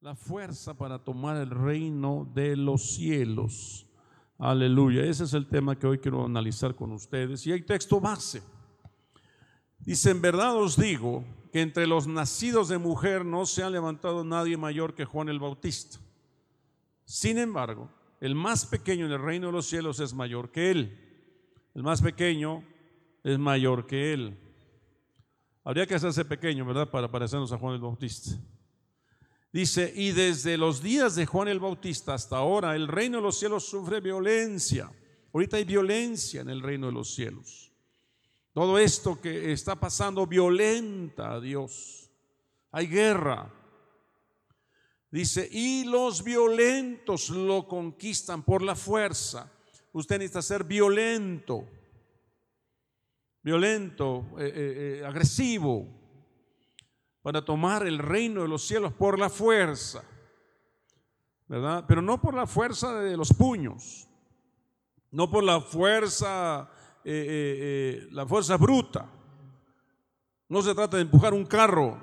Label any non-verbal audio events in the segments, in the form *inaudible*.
la fuerza para tomar el reino de los cielos. Aleluya. Ese es el tema que hoy quiero analizar con ustedes. Y hay texto base. Dice, en verdad os digo que entre los nacidos de mujer no se ha levantado nadie mayor que Juan el Bautista. Sin embargo, el más pequeño en el reino de los cielos es mayor que él. El más pequeño es mayor que él. Habría que hacerse pequeño, ¿verdad? Para parecernos a Juan el Bautista. Dice, y desde los días de Juan el Bautista hasta ahora, el reino de los cielos sufre violencia. Ahorita hay violencia en el reino de los cielos. Todo esto que está pasando violenta a Dios. Hay guerra. Dice, y los violentos lo conquistan por la fuerza. Usted necesita ser violento, violento, eh, eh, eh, agresivo, para tomar el reino de los cielos por la fuerza, ¿verdad? Pero no por la fuerza de los puños, no por la fuerza, la fuerza bruta. No se trata de empujar un carro,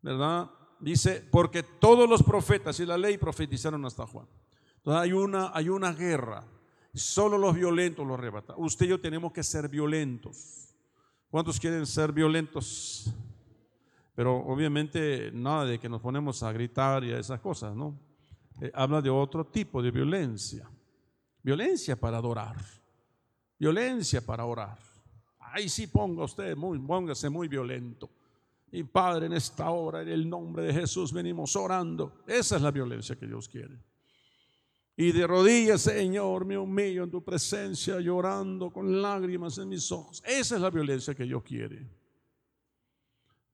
¿verdad? Dice, porque todos los profetas y la ley profetizaron hasta Juan. Entonces hay una, hay una guerra. Solo los violentos lo arrebatan. Usted y yo tenemos que ser violentos. ¿Cuántos quieren ser violentos? Pero obviamente nada de que nos ponemos a gritar y a esas cosas, ¿no? Eh, habla de otro tipo de violencia. Violencia para adorar. Violencia para orar. Ahí sí ponga usted, muy, póngase muy violento. Y Padre, en esta hora, en el nombre de Jesús, venimos orando. Esa es la violencia que Dios quiere. Y de rodillas, Señor, me humillo en tu presencia, llorando con lágrimas en mis ojos. Esa es la violencia que Dios quiere.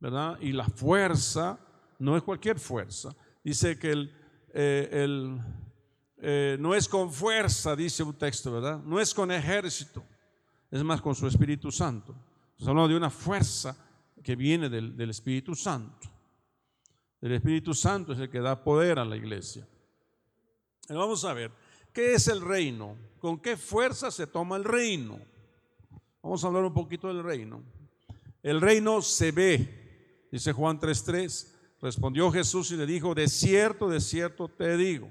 ¿Verdad? Y la fuerza no es cualquier fuerza. Dice que el, eh, eh, no es con fuerza, dice un texto, ¿verdad? No es con ejército, es más con su Espíritu Santo. Estamos hablando de una fuerza que viene del, del Espíritu Santo. El Espíritu Santo es el que da poder a la iglesia. Vamos a ver, ¿qué es el reino? ¿Con qué fuerza se toma el reino? Vamos a hablar un poquito del reino. El reino se ve, dice Juan 3:3. Respondió Jesús y le dijo, de cierto, de cierto te digo,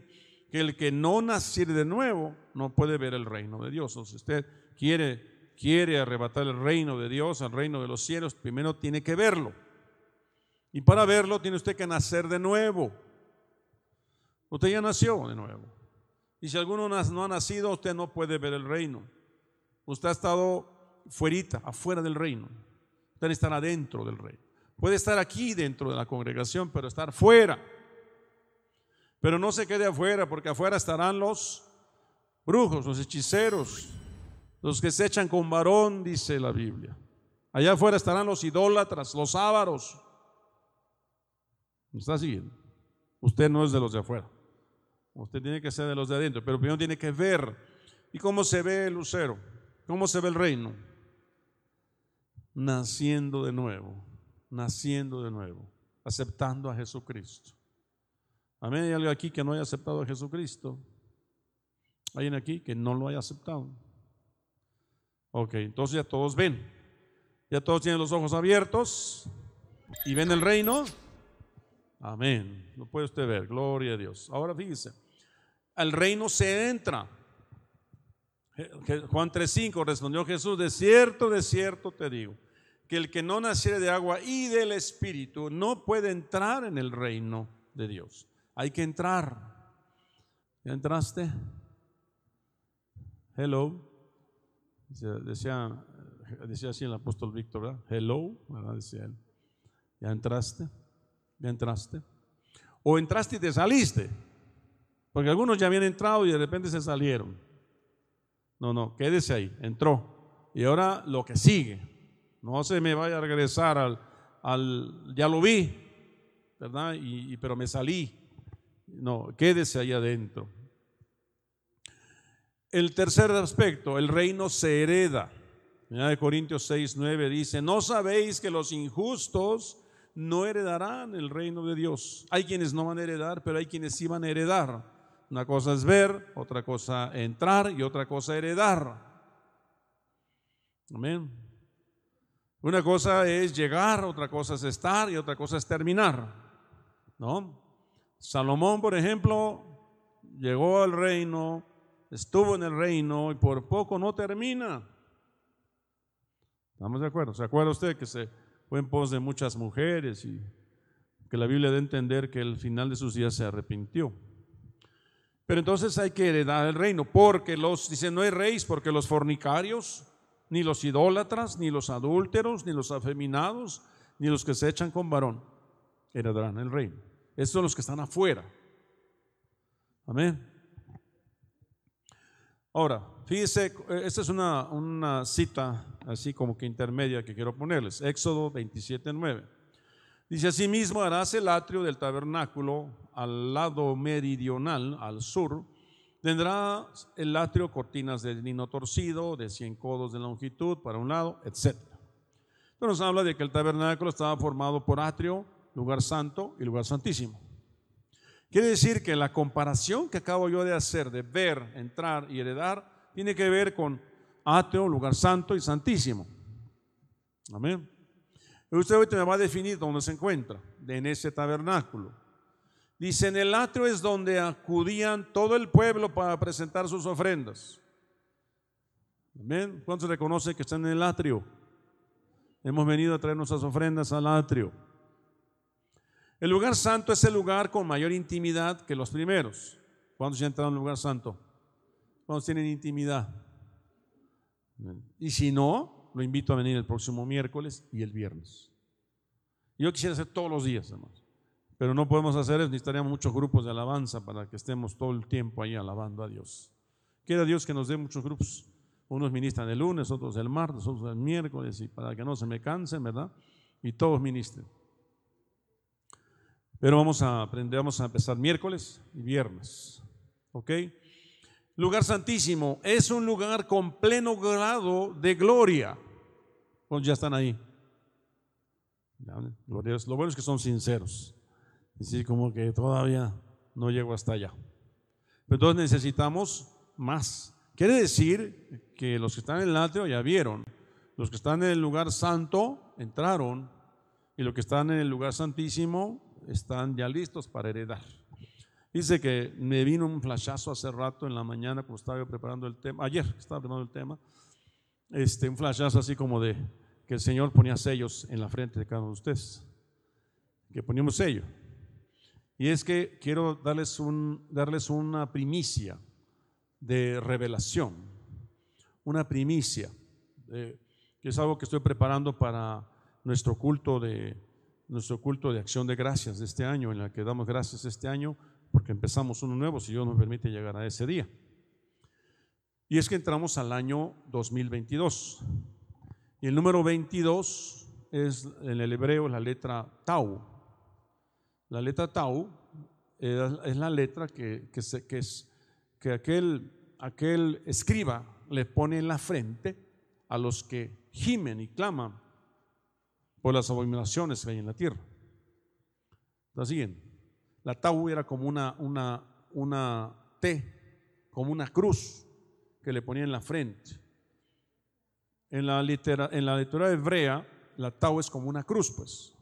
que el que no naciere de nuevo no puede ver el reino de Dios. Si usted quiere, quiere arrebatar el reino de Dios, el reino de los cielos, primero tiene que verlo. Y para verlo tiene usted que nacer de nuevo. Usted ya nació de nuevo. Y si alguno no ha nacido, usted no puede ver el reino. Usted ha estado fuerita, afuera del reino. Usted está adentro del reino. Puede estar aquí dentro de la congregación, pero estar fuera. Pero no se quede afuera, porque afuera estarán los brujos, los hechiceros, los que se echan con varón, dice la Biblia. Allá afuera estarán los idólatras, los ávaros. ¿Me está siguiendo? Usted no es de los de afuera. Usted tiene que ser de los de adentro, pero primero tiene que ver. ¿Y cómo se ve el lucero? ¿Cómo se ve el reino? Naciendo de nuevo, naciendo de nuevo, aceptando a Jesucristo. Amén. Hay alguien aquí que no haya aceptado a Jesucristo. Hay alguien aquí que no lo haya aceptado. Ok, entonces ya todos ven. Ya todos tienen los ojos abiertos y ven el reino. Amén. Lo puede usted ver. Gloria a Dios. Ahora fíjese al reino se entra. Juan 3:5 respondió Jesús, de cierto, de cierto te digo, que el que no naciere de agua y del Espíritu no puede entrar en el reino de Dios. Hay que entrar. ¿Ya entraste? Hello. Decía, decía así el apóstol Víctor, ¿verdad? Hello, ¿verdad? Decía él. ¿Ya entraste? ¿Ya entraste? O entraste y te saliste. Porque algunos ya habían entrado y de repente se salieron. No, no, quédese ahí, entró. Y ahora lo que sigue. No se me vaya a regresar al, al ya lo vi, ¿verdad? Y, pero me salí. No, quédese ahí adentro. El tercer aspecto, el reino se hereda. de Corintios 6, 9 dice, no sabéis que los injustos no heredarán el reino de Dios. Hay quienes no van a heredar, pero hay quienes sí van a heredar. Una cosa es ver, otra cosa entrar y otra cosa heredar. Amén. Una cosa es llegar, otra cosa es estar y otra cosa es terminar. ¿no? Salomón, por ejemplo, llegó al reino, estuvo en el reino y por poco no termina. ¿Estamos de acuerdo? ¿Se acuerda usted que se fue en pos de muchas mujeres y que la Biblia da a entender que al final de sus días se arrepintió? Pero entonces hay que heredar el reino, porque los, dice, no hay reyes, porque los fornicarios, ni los idólatras, ni los adúlteros, ni los afeminados, ni los que se echan con varón, heredarán el reino. Estos son los que están afuera. Amén. Ahora, fíjese, esta es una, una cita así como que intermedia que quiero ponerles. Éxodo 27, 9. Dice, asimismo harás el atrio del tabernáculo al lado meridional, al sur. Tendrá el atrio cortinas de lino torcido, de 100 codos de longitud para un lado, etc. Entonces nos habla de que el tabernáculo estaba formado por atrio, lugar santo y lugar santísimo. Quiere decir que la comparación que acabo yo de hacer, de ver, entrar y heredar, tiene que ver con atrio, lugar santo y santísimo. Amén. Usted ahorita me va a definir dónde se encuentra, en ese tabernáculo. Dice, en el atrio es donde acudían todo el pueblo para presentar sus ofrendas. Amén. ¿Cuántos reconocen que están en el atrio? Hemos venido a traer nuestras ofrendas al atrio. El lugar santo es el lugar con mayor intimidad que los primeros. ¿Cuántos ya entraron el lugar santo? ¿Cuántos tienen intimidad? Y si no, lo invito a venir el próximo miércoles y el viernes. Yo quisiera hacer todos los días, hermanos. Pero no podemos hacer eso, necesitaríamos muchos grupos de alabanza para que estemos todo el tiempo ahí alabando a Dios. Quiera Dios que nos dé muchos grupos. Unos ministran el lunes, otros el martes, otros el miércoles, y para que no se me cansen, ¿verdad? Y todos ministren. Pero vamos a aprender, vamos a empezar miércoles y viernes. ¿Ok? Lugar santísimo es un lugar con pleno grado de gloria. Pues ya están ahí. Lo bueno es que son sinceros. Decir, como que todavía no llego hasta allá. Pero entonces necesitamos más. Quiere decir que los que están en el atrio ya vieron. Los que están en el lugar santo entraron. Y los que están en el lugar santísimo están ya listos para heredar. Dice que me vino un flashazo hace rato en la mañana cuando estaba preparando el tema, ayer estaba preparando el tema, este, un flashazo así como de que el Señor ponía sellos en la frente de cada uno de ustedes, que poníamos sello. Y es que quiero darles, un, darles una primicia de revelación, una primicia, que es algo que estoy preparando para nuestro culto de, nuestro culto de acción de gracias de este año, en el que damos gracias este año porque empezamos uno nuevo, si Dios nos permite llegar a ese día. Y es que entramos al año 2022. Y el número 22 es en el hebreo la letra Tau. La letra Tau es la letra que, que, que, es, que aquel, aquel escriba le pone en la frente a los que gimen y claman por las abominaciones que hay en la tierra. La siguiente. La tau era como una, una, una T, como una cruz que le ponía en la frente. En la, litera, en la literatura hebrea, la tau es como una cruz, pues.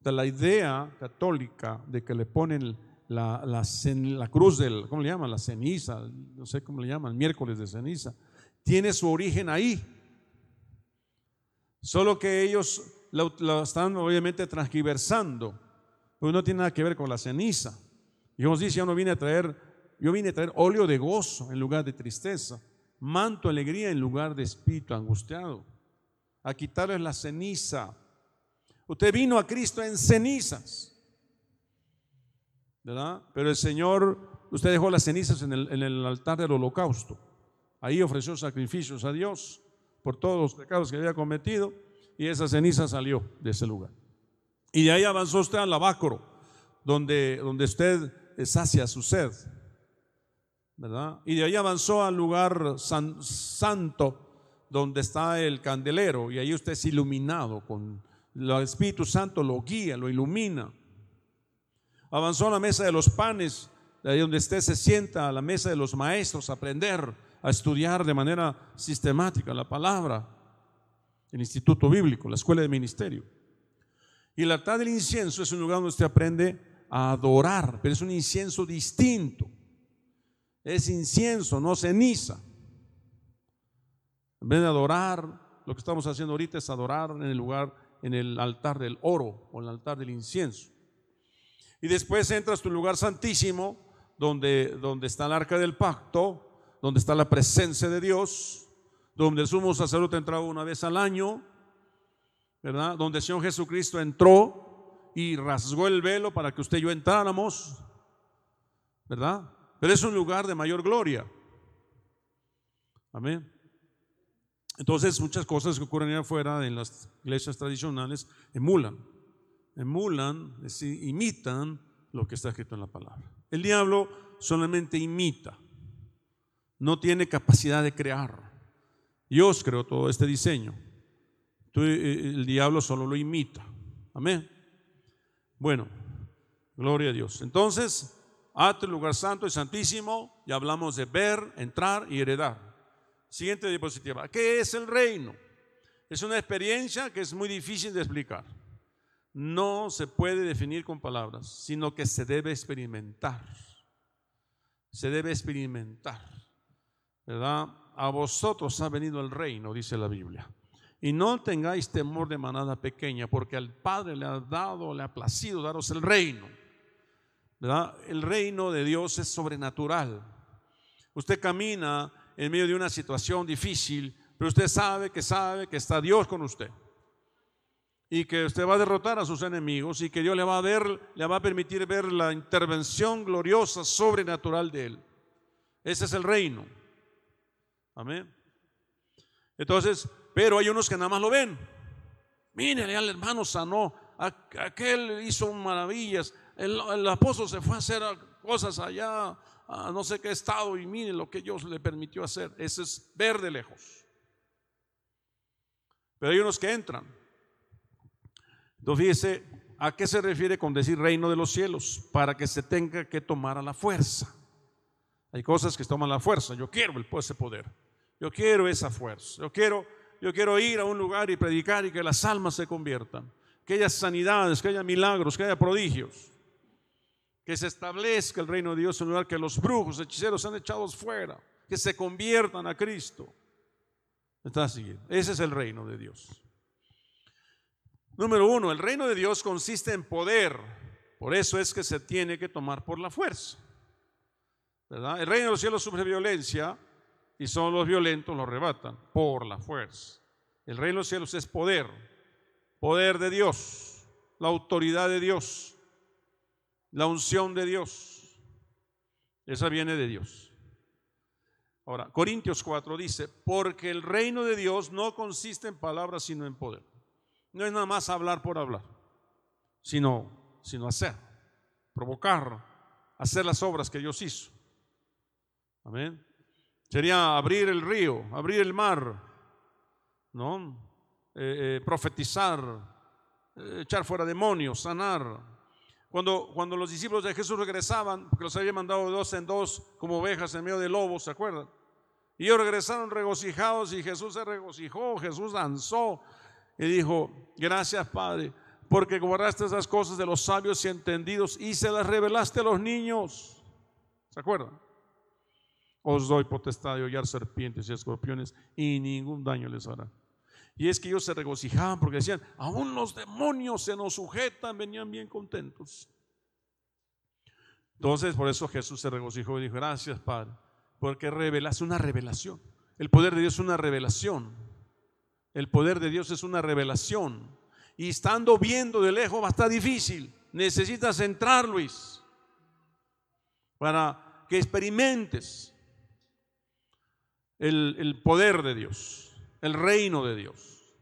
De la idea católica de que le ponen la, la, la, cruz del, ¿cómo le llaman? La ceniza, no sé cómo le llaman, miércoles de ceniza, tiene su origen ahí. Solo que ellos lo, están obviamente transgiversando, pero no tiene nada que ver con la ceniza. Dios dice, yo no vine a traer, yo vine a traer óleo de gozo en lugar de tristeza, manto alegría en lugar de espíritu angustiado, a quitarles la ceniza. Usted vino a Cristo en cenizas, ¿verdad? Pero el Señor, usted dejó las cenizas en el, en el altar del holocausto. Ahí ofreció sacrificios a Dios por todos los pecados que había cometido y esa ceniza salió de ese lugar. Y de ahí avanzó usted al lavacro, donde, donde usted sacia su sed, ¿verdad? Y de ahí avanzó al lugar santo, donde está el candelero, y ahí usted es iluminado con el Espíritu Santo, lo guía, lo ilumina. Avanzó a la mesa de los panes, de ahí donde usted se sienta a la mesa de los maestros a aprender, a estudiar de manera sistemática la palabra el instituto bíblico, la escuela de ministerio. Y el altar del incienso es un lugar donde usted aprende a adorar, pero es un incienso distinto. Es incienso, no ceniza. En vez de adorar, lo que estamos haciendo ahorita es adorar en el lugar, en el altar del oro o el altar del incienso. Y después entras a tu lugar santísimo, donde, donde está el arca del pacto, donde está la presencia de Dios, donde el sumo sacerdote entraba una vez al año, ¿verdad? Donde el Señor Jesucristo entró y rasgó el velo para que usted y yo entráramos, ¿verdad? Pero es un lugar de mayor gloria. Amén. Entonces, muchas cosas que ocurren allá afuera en las iglesias tradicionales emulan, emulan, imitan lo que está escrito en la palabra. El diablo solamente imita, no tiene capacidad de crear. Dios creó todo este diseño. Eh, el diablo solo lo imita. Amén. Bueno, gloria a Dios. Entonces, a el lugar santo y santísimo, y hablamos de ver, entrar y heredar. Siguiente diapositiva. ¿Qué es el reino? Es una experiencia que es muy difícil de explicar. No se puede definir con palabras, sino que se debe experimentar. Se debe experimentar. ¿Verdad? A vosotros ha venido el reino, dice la Biblia. Y no tengáis temor de manada pequeña, porque al Padre le ha dado, le ha placido daros el reino. ¿verdad? El reino de Dios es sobrenatural. Usted camina en medio de una situación difícil, pero usted sabe que sabe que está Dios con usted. Y que usted va a derrotar a sus enemigos y que Dios le va a ver, le va a permitir ver la intervención gloriosa, sobrenatural de Él. Ese es el reino. Amén. Entonces, pero hay unos que nada más lo ven. Miren, el hermano sanó, aquel hizo maravillas, el, el apóstol se fue a hacer cosas allá a no sé qué estado y mire lo que Dios le permitió hacer. Ese es ver de lejos. Pero hay unos que entran. Entonces fíjese, ¿a qué se refiere con decir reino de los cielos? Para que se tenga que tomar a la fuerza. Hay cosas que toman la fuerza. Yo quiero ese poder. Yo quiero esa fuerza. Yo quiero, yo quiero ir a un lugar y predicar y que las almas se conviertan. Que haya sanidades, que haya milagros, que haya prodigios que se establezca el reino de Dios en lugar que los brujos, hechiceros sean echados fuera, que se conviertan a Cristo. Está siguiendo. Ese es el reino de Dios. Número uno, el reino de Dios consiste en poder. Por eso es que se tiene que tomar por la fuerza. El reino de los cielos sufre violencia y son los violentos los arrebatan por la fuerza. El reino de los cielos es poder, poder de Dios, la autoridad de Dios la unción de Dios. Esa viene de Dios. Ahora, Corintios 4 dice, porque el reino de Dios no consiste en palabras, sino en poder. No es nada más hablar por hablar, sino, sino hacer, provocar, hacer las obras que Dios hizo. Amén. Sería abrir el río, abrir el mar, ¿no? Eh, eh, profetizar, eh, echar fuera demonios, sanar, cuando, cuando los discípulos de Jesús regresaban, porque los había mandado de dos en dos como ovejas en medio de lobos, ¿se acuerdan? Y ellos regresaron regocijados y Jesús se regocijó, Jesús danzó y dijo, gracias Padre, porque guardaste esas cosas de los sabios y entendidos y se las revelaste a los niños. ¿Se acuerdan? Os doy potestad de hollar serpientes y escorpiones y ningún daño les hará. Y es que ellos se regocijaban porque decían, aún los demonios se nos sujetan, venían bien contentos. Entonces, por eso Jesús se regocijó y dijo, gracias Padre, porque revelas una revelación. El poder de Dios es una revelación. El poder de Dios es una revelación. Y estando viendo de lejos va a estar difícil. Necesitas entrar, Luis, para que experimentes el, el poder de Dios el reino de Dios.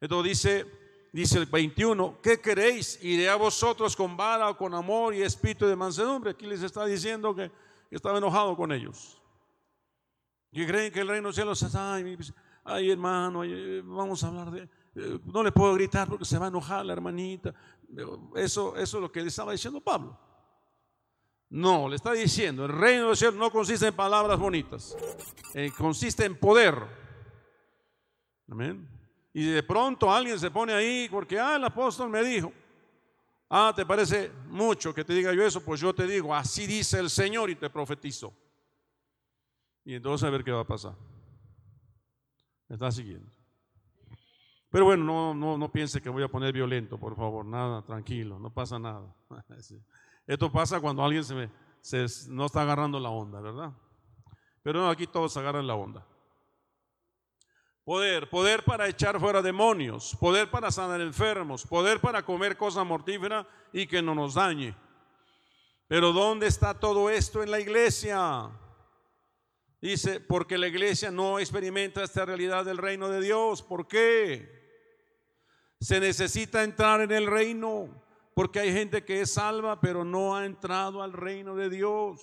Entonces dice, dice el 21, ¿qué queréis? ¿Iré a vosotros con vara o con amor y espíritu de mansedumbre? Aquí les está diciendo que, estaba enojado con ellos. Y creen que el reino de los cielos es, ay, hermano, vamos a hablar de, eh, no le puedo gritar porque se va a enojar la hermanita. Eso, eso es lo que le estaba diciendo Pablo. No, le está diciendo, el reino de los no consiste en palabras bonitas, eh, consiste en poder Amén. Y de pronto alguien se pone ahí porque, ah, el apóstol me dijo. Ah, ¿te parece mucho que te diga yo eso? Pues yo te digo, así dice el Señor y te profetizo. Y entonces a ver qué va a pasar. ¿Me está siguiendo? Pero bueno, no, no, no piense que voy a poner violento, por favor, nada, tranquilo, no pasa nada. *laughs* Esto pasa cuando alguien se, no está agarrando la onda, ¿verdad? Pero aquí todos agarran la onda. Poder, poder para echar fuera demonios, poder para sanar enfermos, poder para comer cosa mortífera y que no nos dañe. Pero ¿dónde está todo esto en la iglesia? Dice, porque la iglesia no experimenta esta realidad del reino de Dios. ¿Por qué? Se necesita entrar en el reino, porque hay gente que es salva, pero no ha entrado al reino de Dios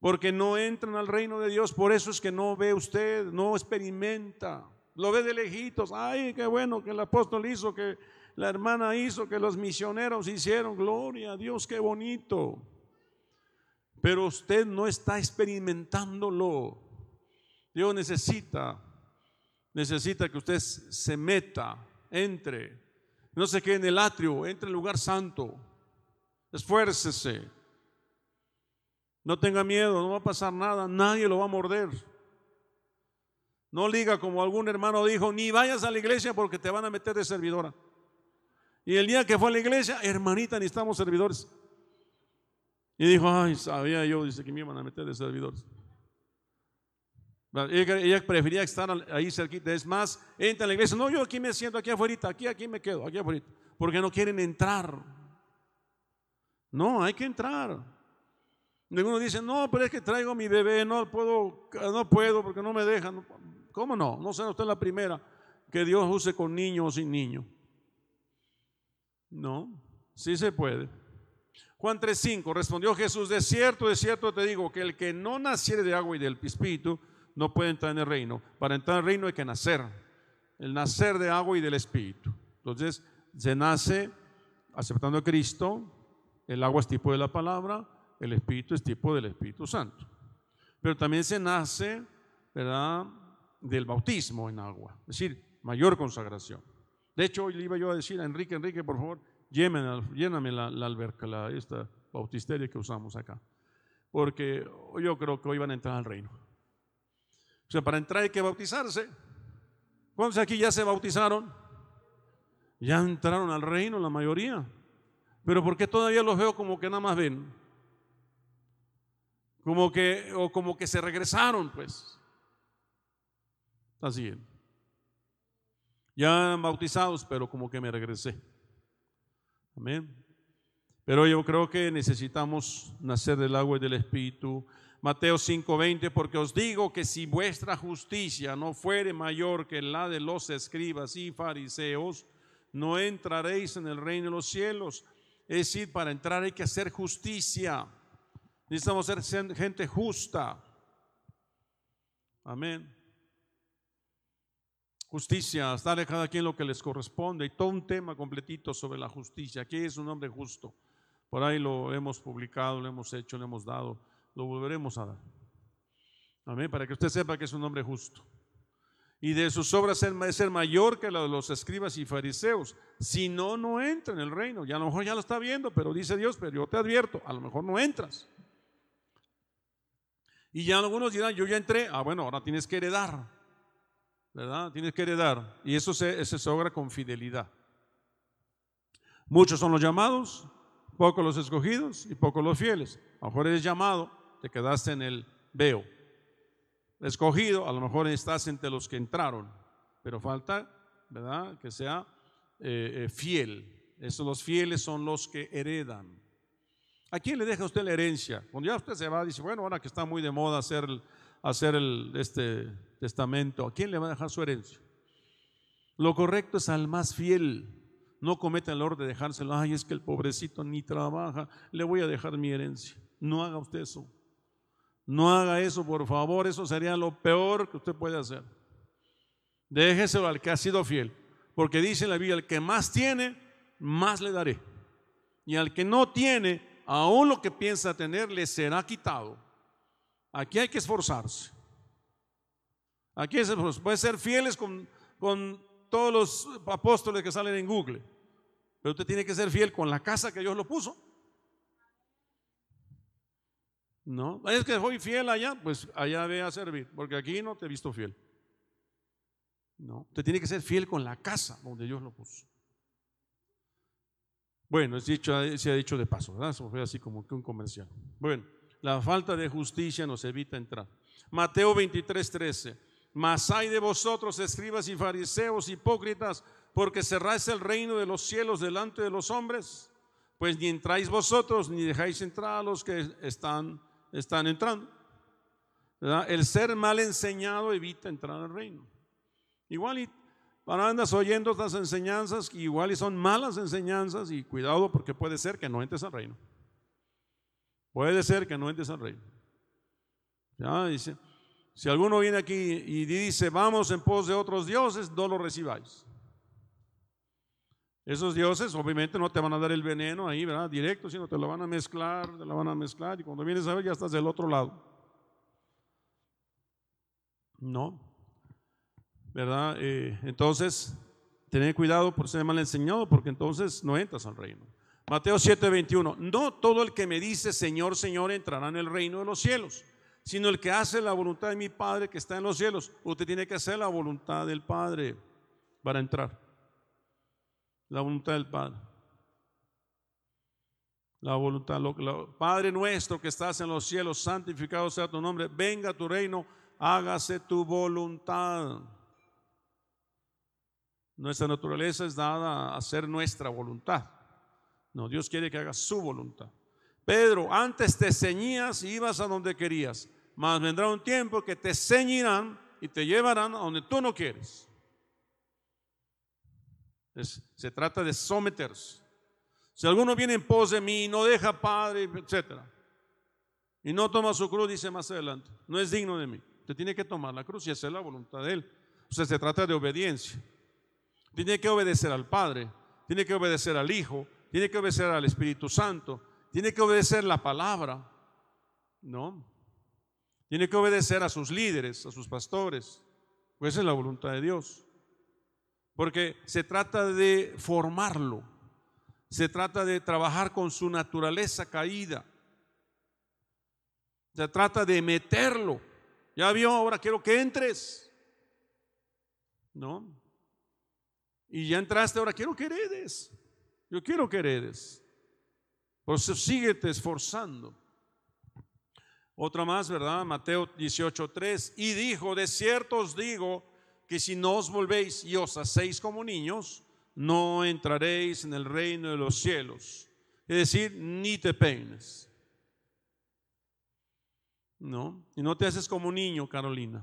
porque no entran al reino de Dios. Por eso es que no ve usted, no experimenta. Lo ve de lejitos. Ay, qué bueno que el apóstol hizo, que la hermana hizo, que los misioneros hicieron. Gloria a Dios, qué bonito. Pero usted no está experimentándolo. Dios necesita, necesita que usted se meta, entre. No se quede en el atrio, entre en el lugar santo. Esfuércese no tenga miedo, no va a pasar nada, nadie lo va a morder. No diga como algún hermano dijo, ni vayas a la iglesia porque te van a meter de servidora. Y el día que fue a la iglesia, hermanita, necesitamos servidores. Y dijo, ay, sabía yo, dice que me iban a meter de servidores. Ella, prefería estar ahí cerquita. Es más, entra a la iglesia. No, yo aquí me siento, aquí afuera, aquí, aquí me quedo, aquí afuera. Porque no quieren entrar. No, hay que entrar. Ninguno dice, no, pero es que traigo mi bebé, no puedo, no puedo porque no me dejan. ¿Cómo no? No sea usted la primera que Dios use con niño o sin niño. No, sí se puede. Juan 3:5 respondió Jesús, de cierto, de cierto te digo que el que no naciere de agua y del espíritu no puede entrar en el reino. Para entrar en reino hay que nacer, el nacer de agua y del espíritu. Entonces, se nace aceptando a Cristo, el agua es tipo de la palabra, el Espíritu es tipo del Espíritu Santo. Pero también se nace, ¿verdad?, del bautismo en agua, es decir, mayor consagración. De hecho, hoy le iba yo a decir a Enrique, Enrique, por favor, lléname, la, alberca, la, esta bautisteria que usamos acá. Porque yo creo que hoy van a entrar al reino. O sea, para entrar hay que bautizarse. ¿Cuántos aquí ya se bautizaron? Ya entraron al reino la mayoría. Pero ¿por qué todavía los veo como que nada más ven? Como que, o como que se regresaron, pues. Así. Ya bautizados, pero como que me regresé. Amén. Pero yo creo que necesitamos nacer del agua y del Espíritu. Mateo 5:20, porque os digo que si vuestra justicia no fuere mayor que la de los escribas y fariseos, no entraréis en el reino de los cielos. Es decir, para entrar hay que hacer justicia. Necesitamos ser gente justa. Amén. Justicia, darle a cada quien lo que les corresponde. Y todo un tema completito sobre la justicia. ¿Qué es un hombre justo? Por ahí lo hemos publicado, lo hemos hecho, lo hemos dado. Lo volveremos a dar. Amén. Para que usted sepa que es un hombre justo. Y de sus obras ser, ser mayor que la de los escribas y fariseos. Si no, no entra en el reino. Ya a lo mejor ya lo está viendo, pero dice Dios, pero yo te advierto, a lo mejor no entras. Y ya algunos dirán, yo ya entré, ah, bueno, ahora tienes que heredar, ¿verdad? Tienes que heredar. Y eso se, se con fidelidad. Muchos son los llamados, pocos los escogidos y pocos los fieles. A lo mejor eres llamado, te quedaste en el veo. Escogido, a lo mejor estás entre los que entraron, pero falta, ¿verdad? Que sea eh, eh, fiel. Esos los fieles son los que heredan. ¿A quién le deja usted la herencia? Cuando ya usted se va, dice, bueno, ahora que está muy de moda hacer, hacer este testamento, ¿a quién le va a dejar su herencia? Lo correcto es al más fiel. No cometa el error de dejárselo. Ay, es que el pobrecito ni trabaja. Le voy a dejar mi herencia. No haga usted eso. No haga eso, por favor. Eso sería lo peor que usted puede hacer. Déjeselo al que ha sido fiel. Porque dice la Biblia, el que más tiene, más le daré. Y al que no tiene, aún lo que piensa tener le será quitado. Aquí hay que esforzarse. Aquí es, puede ser fieles con, con todos los apóstoles que salen en Google. Pero usted tiene que ser fiel con la casa que Dios lo puso. No, es que soy fiel allá, pues allá ve a servir, porque aquí no te he visto fiel. No, usted tiene que ser fiel con la casa donde Dios lo puso. Bueno, es dicho, se ha dicho de paso, ¿verdad? Eso fue así como que un comercial. Bueno, la falta de justicia nos evita entrar. Mateo 23, 13. Mas hay de vosotros, escribas y fariseos, hipócritas, porque cerráis el reino de los cielos delante de los hombres, pues ni entráis vosotros, ni dejáis entrar a los que están, están entrando. El ser mal enseñado evita entrar al reino. Igual y para andas oyendo estas enseñanzas, igual y son malas enseñanzas, y cuidado porque puede ser que no entres al reino. Puede ser que no entres al reino. Ya dice, si alguno viene aquí y dice, vamos en pos de otros dioses, no lo recibáis. Esos dioses obviamente no te van a dar el veneno ahí, ¿verdad? Directo, sino te lo van a mezclar, te lo van a mezclar y cuando vienes a ver ya estás del otro lado. No, ¿verdad? Eh, entonces, tener cuidado por ser mal enseñado porque entonces no entras al reino. Mateo 7:21, no todo el que me dice Señor, Señor entrará en el reino de los cielos, sino el que hace la voluntad de mi Padre que está en los cielos. Usted tiene que hacer la voluntad del Padre para entrar la voluntad del Padre. La voluntad, Padre nuestro que estás en los cielos, santificado sea tu nombre, venga tu reino, hágase tu voluntad. Nuestra naturaleza es dada a hacer nuestra voluntad. No, Dios quiere que haga su voluntad. Pedro, antes te ceñías y ibas a donde querías, mas vendrá un tiempo que te ceñirán y te llevarán a donde tú no quieres se trata de someterse. Si alguno viene en pos de mí, no deja padre, etcétera, y no toma su cruz, dice más adelante, no es digno de mí. Usted tiene que tomar la cruz y hacer la voluntad de Él. O sea, se trata de obediencia. Tiene que obedecer al Padre, tiene que obedecer al Hijo, tiene que obedecer al Espíritu Santo, tiene que obedecer la palabra, ¿no? Tiene que obedecer a sus líderes, a sus pastores. Pues esa es la voluntad de Dios. Porque se trata de formarlo, se trata de trabajar con su naturaleza caída, se trata de meterlo. Ya vio, ahora quiero que entres. ¿No? Y ya entraste, ahora quiero que heredes. Yo quiero que heredes. Por eso síguete esforzando. Otra más, ¿verdad? Mateo 18:3. Y dijo: De cierto os digo que si no os volvéis y os hacéis como niños, no entraréis en el reino de los cielos. Es decir, ni te peines. ¿No? Y no te haces como niño, Carolina.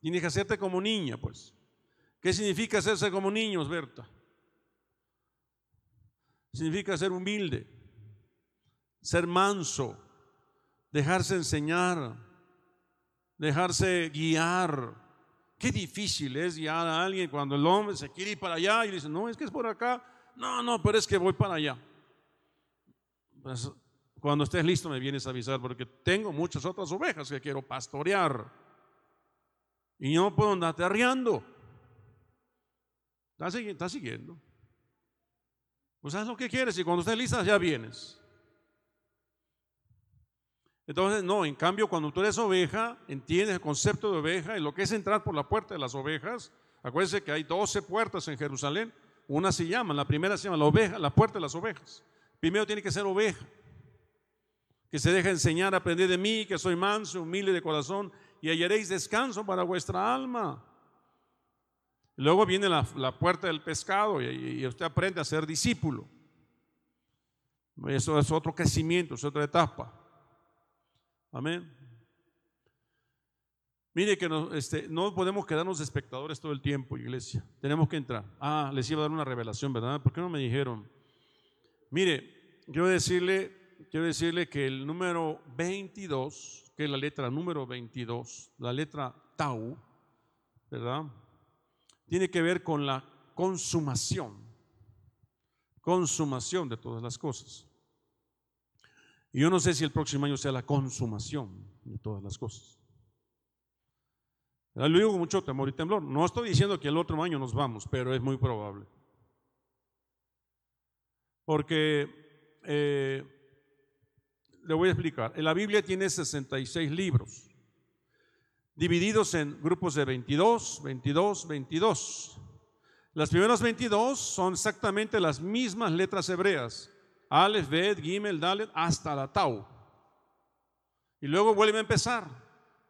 Tienes que hacerte como niña, pues. ¿Qué significa hacerse como niños, Berta? Significa ser humilde, ser manso, dejarse enseñar, dejarse guiar, Qué difícil es guiar a alguien cuando el hombre se quiere ir para allá y dice, no, es que es por acá. No, no, pero es que voy para allá. Cuando estés listo me vienes a avisar porque tengo muchas otras ovejas que quiero pastorear. Y no puedo andar arriando. ¿Está siguiendo? Pues haz lo que quieres y cuando estés lista ya vienes. Entonces, no, en cambio, cuando tú eres oveja, entiendes el concepto de oveja y lo que es entrar por la puerta de las ovejas. Acuérdense que hay 12 puertas en Jerusalén. Una se llama, la primera se llama la oveja, la puerta de las ovejas. Primero tiene que ser oveja, que se deja enseñar, aprender de mí, que soy manso, humilde de corazón, y hallaréis descanso para vuestra alma. Luego viene la, puerta del pescado y, usted aprende a ser discípulo. Eso es otro crecimiento, es otra etapa. Amén. Mire que no, este, no podemos quedarnos espectadores todo el tiempo, iglesia. Tenemos que entrar. Ah, les iba a dar una revelación, ¿verdad? ¿Por qué no me dijeron? Mire, quiero decirle, quiero decirle que el número 22, que es la letra número 22, la letra Tau, ¿verdad? Tiene que ver con la consumación, consumación de todas las cosas. Y yo no sé si el próximo año sea la consumación de todas las cosas. Lo digo con mucho temor y temblor. No estoy diciendo que el otro año nos vamos, pero es muy probable. Porque eh, le voy a explicar. La Biblia tiene 66 libros, divididos en grupos de 22, 22, 22. Las primeras 22 son exactamente las mismas letras hebreas. Aleph, Bet, Gimel, Dalet, hasta la Tau. Y luego vuelve a empezar.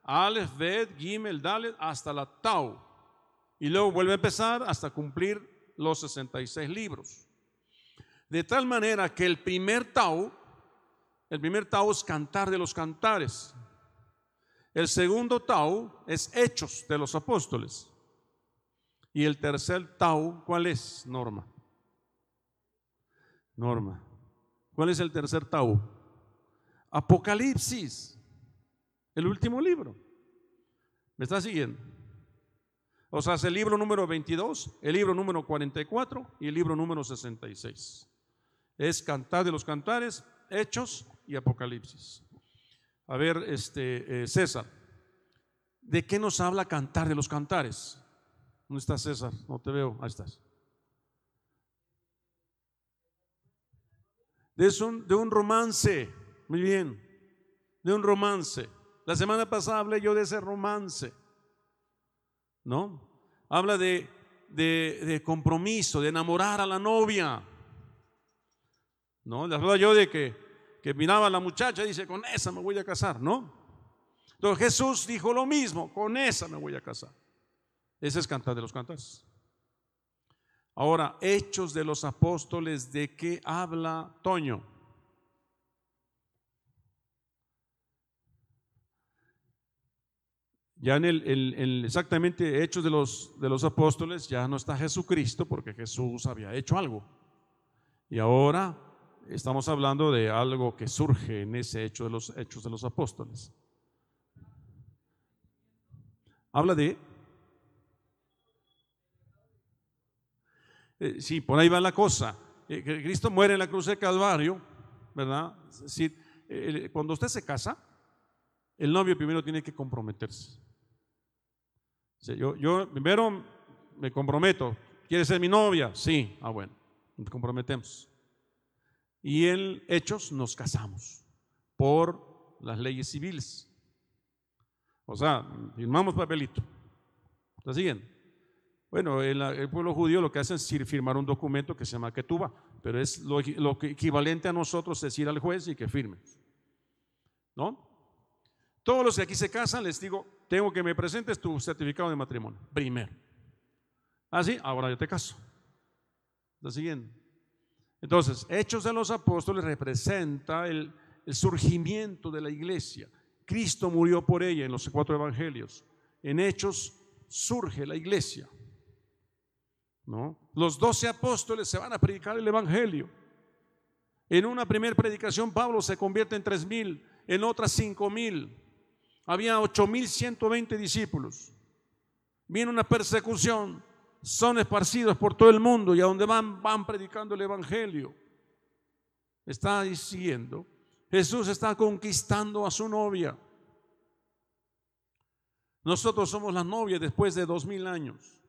Aleph, Bet, Gimel, Dalet, hasta la Tau. Y luego vuelve a empezar hasta cumplir los 66 libros. De tal manera que el primer Tau, el primer Tau es cantar de los cantares. El segundo Tau es hechos de los apóstoles. Y el tercer Tau, ¿cuál es? Norma. Norma. ¿Cuál es el tercer Tau? Apocalipsis. El último libro. ¿Me está siguiendo? O sea, es el libro número 22, el libro número 44 y el libro número 66. Es Cantar de los Cantares, Hechos y Apocalipsis. A ver, este, eh, César, ¿de qué nos habla Cantar de los Cantares? ¿Dónde está César? No te veo. Ahí estás. De un, de un romance. Muy bien. De un romance. La semana pasada hablé yo de ese romance. ¿No? Habla de, de, de compromiso, de enamorar a la novia. ¿No? Le hablaba yo de que, que miraba a la muchacha y dice, con esa me voy a casar, ¿no? Entonces Jesús dijo lo mismo, con esa me voy a casar. Ese es Cantar de los Cantares. Ahora, Hechos de los Apóstoles, ¿de qué habla Toño? Ya en el, exactamente Hechos de los, de los Apóstoles ya no está Jesucristo porque Jesús había hecho algo. Y ahora estamos hablando de algo que surge en ese hecho de los Hechos de los Apóstoles. Habla de Eh, sí, por ahí va la cosa. Eh, Cristo muere en la cruz de Calvario, ¿verdad? Si, cuando usted se casa, el novio primero tiene que comprometerse. yo, yo primero me comprometo. ¿Quiere ser mi novia? Sí. Ah, bueno, nos comprometemos. Y en Hechos nos casamos por las leyes civiles. O sea, firmamos papelito. ¿Está siguiendo? Bueno, el, pueblo judío lo que hace es firmar un documento que se llama Ketuba, pero es lo, equivalente a nosotros decir al juez y que firme. ¿No? Todos los que aquí se casan, les digo, tengo que me presentes tu certificado de matrimonio, primero. Ah, sí, ahora yo te caso. Lo siguiente. Entonces, Hechos de los Apóstoles representa el, el surgimiento de la iglesia. Cristo murió por ella en los cuatro evangelios. En Hechos surge la iglesia. Los doce apóstoles se van a predicar el Evangelio. En una primera predicación Pablo se convierte en tres mil, en otras cinco mil. Había ocho mil ciento veinte discípulos. Viene una persecución, son esparcidos por todo el mundo y a donde van van predicando el Evangelio. Está diciendo, Jesús está conquistando a su novia. Nosotros somos la novia después de dos mil años.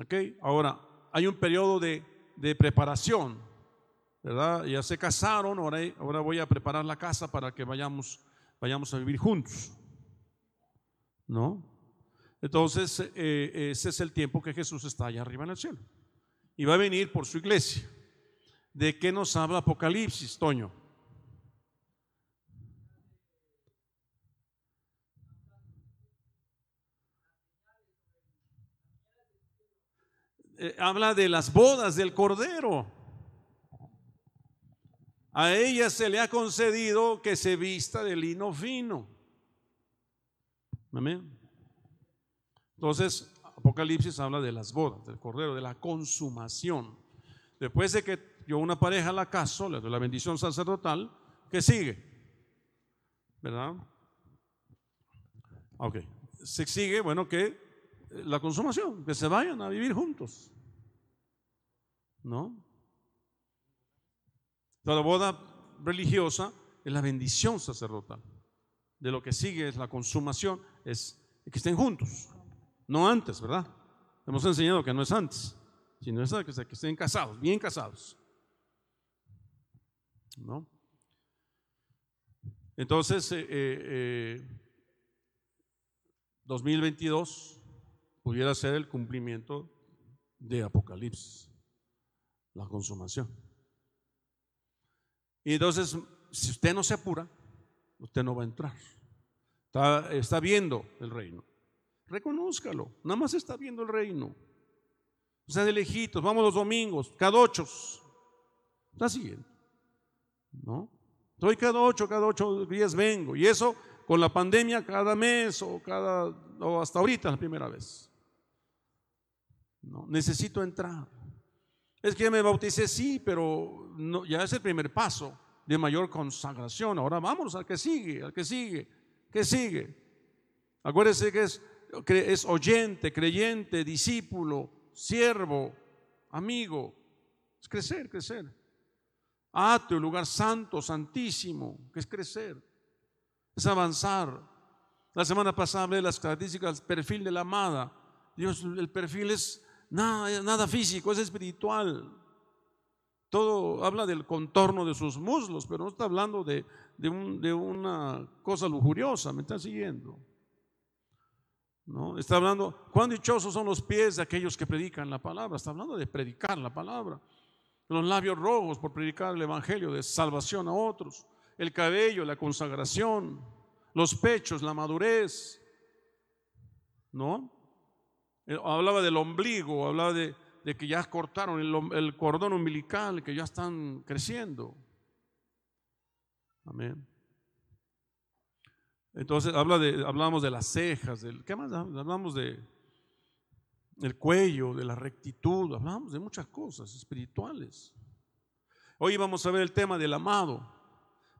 ¿Ok? Ahora, hay un periodo de, preparación, ¿verdad? Ya se casaron, ahora, ahora voy a preparar la casa para que vayamos, vayamos a vivir juntos. ¿No? Entonces, eh, ese es el tiempo que Jesús está allá arriba en el cielo. Y va a venir por su iglesia. ¿De qué nos habla Apocalipsis, Toño? Eh, habla de las bodas del Cordero. A ella se le ha concedido que se vista de lino fino. Amén. Entonces, Apocalipsis habla de las bodas del Cordero, de la consumación. Después de que yo una pareja la caso, le la bendición sacerdotal, que sigue? ¿Verdad? Ok. Se sigue, bueno, que la consumación, que se vayan a vivir juntos. ¿No? La boda religiosa es la bendición sacerdotal. De lo que sigue es la consumación, es que estén juntos. No antes, ¿verdad? Hemos enseñado que no es antes. sino es que estén casados, bien casados. ¿No? Entonces, 2022 eh, eh, pudiera ser el cumplimiento de Apocalipsis, la consumación. Y entonces, si usted no se apura, usted no va a entrar. Está, viendo el reino. Reconózcalo, nada más está viendo el reino. O sea, de lejitos, vamos los domingos, cada ocho. Está siguiendo. ¿No? Estoy cada ocho, cada ocho días vengo. Y eso con la pandemia cada mes o cada, o hasta ahorita la primera vez. No, necesito entrar. Es que me bauticé, sí, pero ya es el primer paso de mayor consagración. Ahora vámonos al que sigue, al que sigue, que sigue. Acuérdese que es, oyente, creyente, discípulo, siervo, amigo. Es crecer, crecer. Ateo, lugar santo, santísimo, que es crecer, es avanzar. La semana pasada hablé de las características del perfil de la amada. Dios, el perfil es nada, nada físico, es espiritual. Todo habla del contorno de sus muslos, pero no está hablando de, de una cosa lujuriosa, ¿me están siguiendo? ¿No? Está hablando, cuán dichosos son los pies de aquellos que predican la palabra. Está hablando de predicar la palabra. Los labios rojos por predicar el evangelio de salvación a otros. El cabello, la consagración. Los pechos, la madurez. ¿No? Eh, hablaba del ombligo, hablaba de, que ya cortaron el, cordón umbilical, que ya están creciendo. Amén. Entonces habla de, hablamos de las cejas, del, ¿qué más? Hablamos de el cuello, de la rectitud, hablamos de muchas cosas espirituales. Hoy vamos a ver el tema del amado.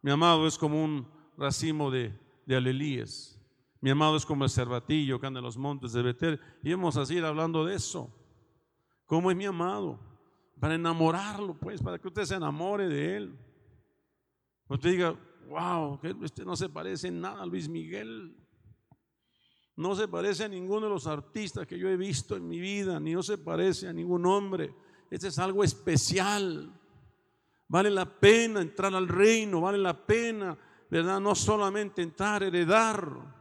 Mi amado es como un racimo de, de alelíes. Mi amado es como el cervatillo que anda en los montes de Betel. Y vamos a seguir hablando de eso. ¿Cómo es mi amado? Para enamorarlo, pues, para que usted se enamore de él. Usted diga, wow, este no se parece en nada a Luis Miguel. No se parece a ninguno de los artistas que yo he visto en mi vida, ni no se parece a ningún hombre. Este es algo especial. Vale la pena entrar al reino, vale la pena, ¿verdad? No solamente entrar, heredar.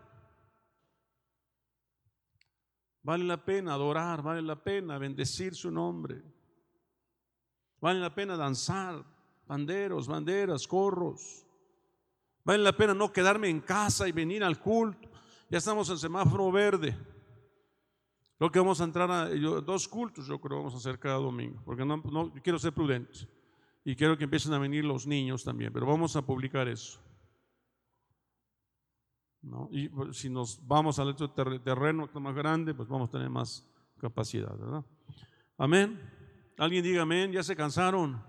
Vale la pena adorar, vale la pena bendecir su nombre. Vale la pena danzar, banderos, banderas, corros. Vale la pena no quedarme en casa y venir al culto. Ya estamos en semáforo verde. Creo que vamos a entrar a dos cultos, yo creo vamos a hacer cada domingo, porque no, quiero ser prudente y quiero que empiecen a venir los niños también, pero vamos a publicar eso. Y pues, si nos vamos al otro terreno más grande, pues vamos a tener más capacidad, ¿verdad? Amén. Alguien diga amén, ya se cansaron.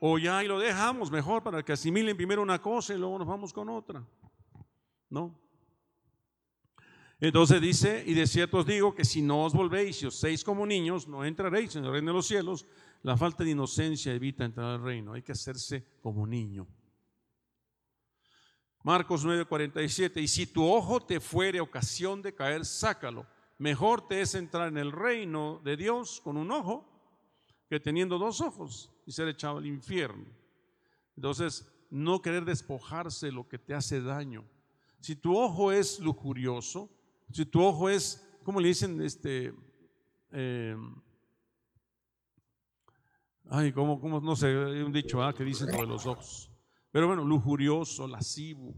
O ya y lo dejamos mejor para que asimilen primero una cosa y luego nos vamos con otra. ¿No? Entonces dice, y de cierto os digo que si no os volvéis y os seis como niños, no entraréis en el reino de los cielos. La falta de inocencia evita entrar al reino. Hay que hacerse como niño. Marcos 9:47, y si tu ojo te fuere ocasión de caer, sácalo. Mejor te es entrar en el reino de Dios con un ojo que teniendo dos ojos y ser echado al infierno. Entonces, no querer despojarse de lo que te hace daño. Si tu ojo es lujurioso, si tu ojo es, ¿cómo le dicen? Este, eh, ay, ¿cómo, cómo, no sé, hay un dicho que dicen sobre los ojos. Pero bueno, lujurioso, lascivo.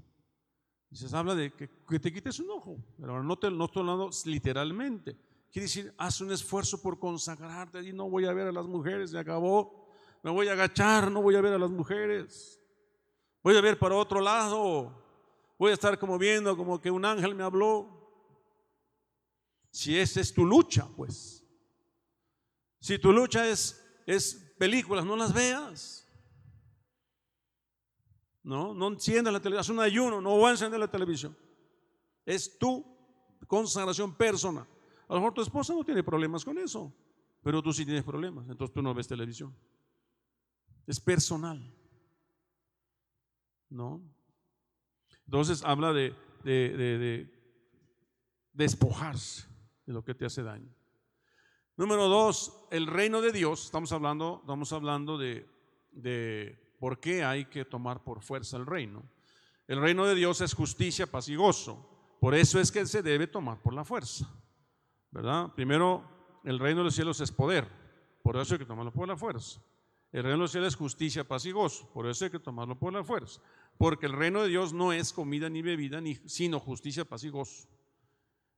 Se habla de que, te quites un ojo, pero no te no estoy hablando literalmente. Quiere decir, haz un esfuerzo por consagrarte y no voy a ver a las mujeres, se acabó me voy a agachar, no voy a ver a las mujeres, voy a ver para otro lado, voy a estar como viendo como que un ángel me habló. Si esa es tu lucha, pues. Si tu lucha es, es películas, no las veas. No, no enciendas la televisión, haz un ayuno, no voy a encender la televisión. Es tu consagración personal. A lo mejor tu esposa no tiene problemas con eso, pero tú sí tienes problemas, entonces tú no ves televisión. Es personal. ¿No? Entonces habla de, de, despojarse de lo que te hace daño. Número dos, el reino de Dios. Estamos hablando, estamos hablando de, de por qué hay que tomar por fuerza el reino. El reino de Dios es justicia, paz y gozo. Por eso es que se debe tomar por la fuerza. ¿Verdad? Primero, el reino de los cielos es poder. Por eso hay que tomarlo por la fuerza. El reino de los cielos es justicia, paz y gozo. Por eso hay que tomarlo por la fuerza. Porque el reino de Dios no es comida ni bebida, ni, sino justicia, paz y gozo.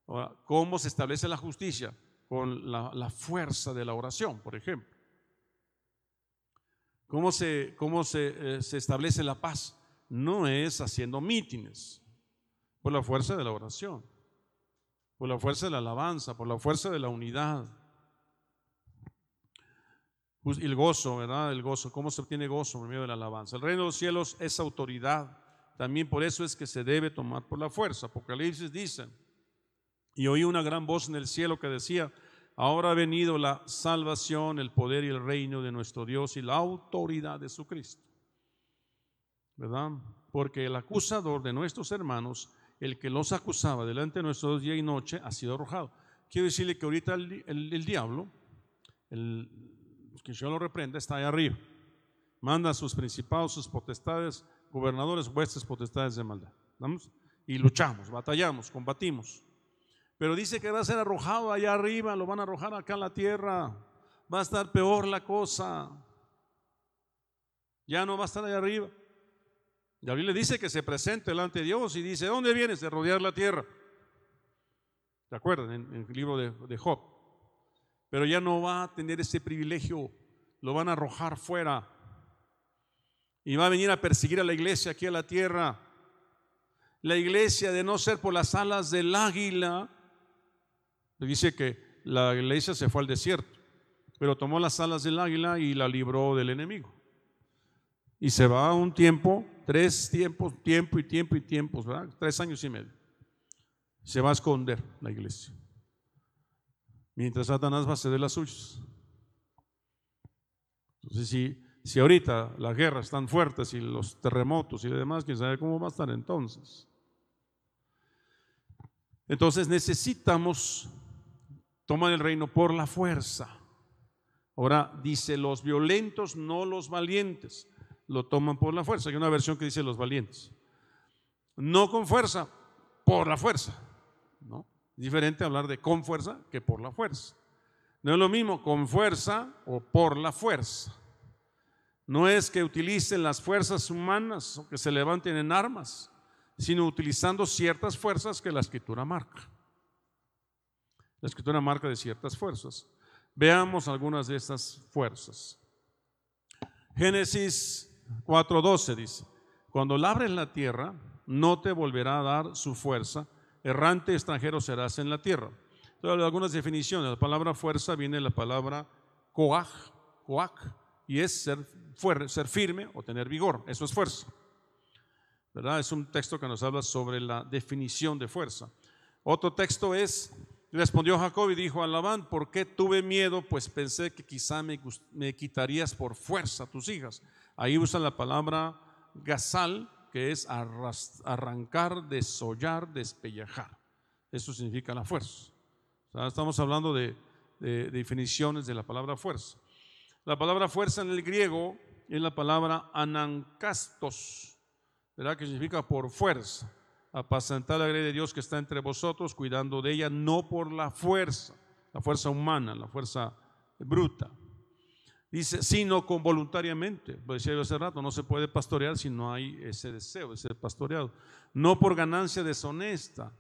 Ahora, ¿cómo se establece la justicia? Con la, fuerza de la oración, por ejemplo. ¿Cómo se, cómo se, eh, se establece la paz? No es haciendo mítines, por la fuerza de la oración, por la fuerza de la alabanza, por la fuerza de la unidad. Pues, el gozo, ¿verdad? El gozo. ¿Cómo se obtiene gozo por medio de la alabanza? El reino de los cielos es autoridad. También por eso es que se debe tomar por la fuerza. Apocalipsis dice, y oí una gran voz en el cielo que decía, ahora ha venido la salvación, el poder y el reino de nuestro Dios y la autoridad de su Cristo. ¿Verdad? Porque el acusador de nuestros hermanos, el que los acusaba delante de nosotros día y noche, ha sido arrojado. Quiero decirle que ahorita el, diablo, el, que yo lo reprenda, está ahí arriba. Manda a sus principados, sus potestades, gobernadores, vuestras potestades de maldad. Y luchamos, batallamos, combatimos. Pero dice que va a ser arrojado allá arriba, lo van a arrojar acá en la tierra. Va a estar peor la cosa. Ya no va a estar allá arriba. David le dice que se presente delante de Dios y dice, ¿dónde vienes? De rodear la tierra. ¿Se acuerdan? En, el libro de, de Job pero ya no va a tener ese privilegio, lo van a arrojar fuera y va a venir a perseguir a la iglesia aquí a la tierra. La iglesia, de no ser por las alas del águila, dice que la iglesia se fue al desierto, pero tomó las alas del águila y la libró del enemigo. Y se va un tiempo, tres tiempos, tiempo y tiempo y tiempos, ¿verdad? Tres años y medio. Se va a esconder la iglesia mientras Satanás va a de las suyas. Entonces, si, si ahorita las guerras están fuertes y los terremotos y demás, quién sabe cómo va a estar entonces. Entonces necesitamos tomar el reino por la fuerza. Ahora dice los violentos, no los valientes. Lo toman por la fuerza. Hay una versión que dice los valientes. No con fuerza, por la fuerza. ¿no? diferente hablar de con fuerza que por la fuerza. No es lo mismo con fuerza o por la fuerza. No es que utilicen las fuerzas humanas o que se levanten en armas, sino utilizando ciertas fuerzas que la escritura marca. La escritura marca de ciertas fuerzas. Veamos algunas de estas fuerzas. Génesis 4:12 dice, cuando labres la tierra, no te volverá a dar su fuerza errante extranjero serás en la tierra. Entonces, algunas definiciones. La palabra fuerza viene de la palabra coaj, coaj, y es ser, ser firme o tener vigor. Eso es fuerza. ¿Verdad? Es un texto que nos habla sobre la definición de fuerza. Otro texto es, respondió Jacob y dijo a Labán, ¿por qué tuve miedo? Pues pensé que quizá me, me quitarías por fuerza tus hijas. Ahí usan la palabra gazal, que es arrancar, desollar, despellejar. Eso significa la fuerza. estamos hablando de, definiciones de la palabra fuerza. La palabra fuerza en el griego es la palabra anancastos, ¿verdad? que significa por fuerza. Apacentar la grey de Dios que está entre vosotros, cuidando de ella, no por la fuerza, la fuerza humana, la fuerza bruta. Dice, sino con voluntariamente. Pues decía yo hace rato, no se puede pastorear si no hay ese deseo de ser pastoreado. No por ganancia deshonesta,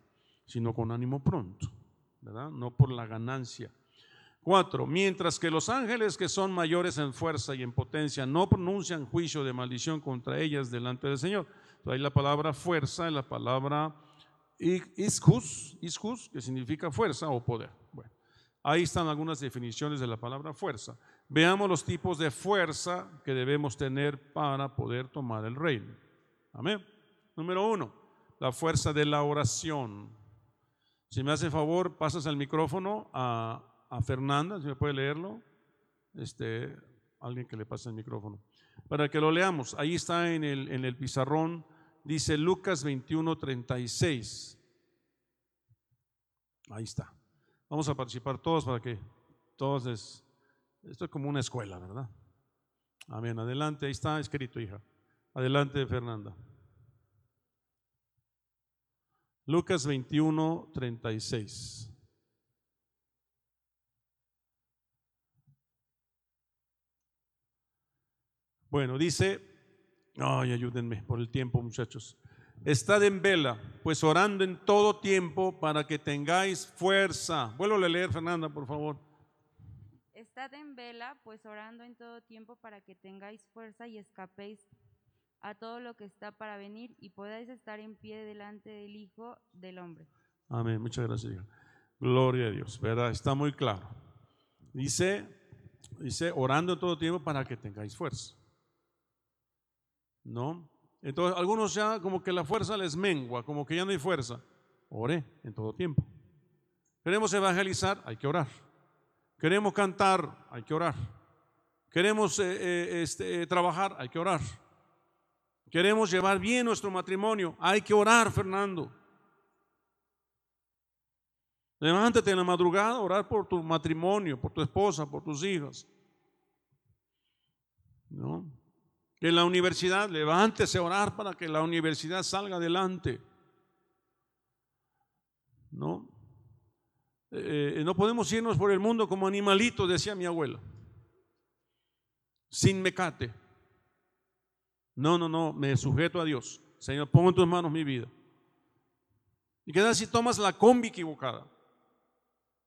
sino con ánimo pronto, ¿verdad? No por la ganancia. Cuatro, mientras que los ángeles que son mayores en fuerza y en potencia no pronuncian juicio de maldición contra ellas delante del Señor. Ahí la palabra fuerza la palabra ishus, que significa fuerza o poder. Bueno, ahí están algunas definiciones de la palabra fuerza. Veamos los tipos de fuerza que debemos tener para poder tomar el reino. Amén. Número uno, la fuerza de la oración. Si me hace favor, pasas el micrófono a, Fernanda, si me puede leerlo. Este, alguien que le pase el micrófono. Para que lo leamos. Ahí está en el, en el pizarrón. Dice Lucas 21, 36. Ahí está. Vamos a participar todos para que Entonces, esto es como una escuela, ¿verdad? Amén. Adelante, ahí está escrito, hija. Adelante, Fernanda. Lucas 21, 36. Bueno, dice, ay, ayúdenme por el tiempo, muchachos. Estad en vela, pues orando en todo tiempo para que tengáis fuerza. Vuelvo a leer, Fernanda, por favor. Estad en vela, pues orando en todo tiempo para que tengáis fuerza y escapéis a todo lo que está para venir y podáis estar en pie delante del Hijo del Hombre. Amén, muchas gracias. Gloria a Dios, ¿verdad? Está muy claro. Dice, dice, orando en todo tiempo para que tengáis fuerza. ¿No? Entonces, algunos ya como que la fuerza les mengua, como que ya no hay fuerza. Ore en todo tiempo. Queremos evangelizar, hay que orar. Queremos cantar, hay que orar. Queremos eh, eh, este, trabajar, hay que orar. Queremos llevar bien nuestro matrimonio, hay que orar, Fernando. Levántate en la madrugada, orar por tu matrimonio, por tu esposa, por tus hijos. ¿No? Que la universidad, levántese a orar para que la universidad salga adelante. ¿No? Eh, no podemos irnos por el mundo como animalitos, decía mi abuela, sin mecate. No, no, no, me sujeto a Dios. Señor, pongo en tus manos mi vida. ¿Y qué tal si tomas la combi equivocada?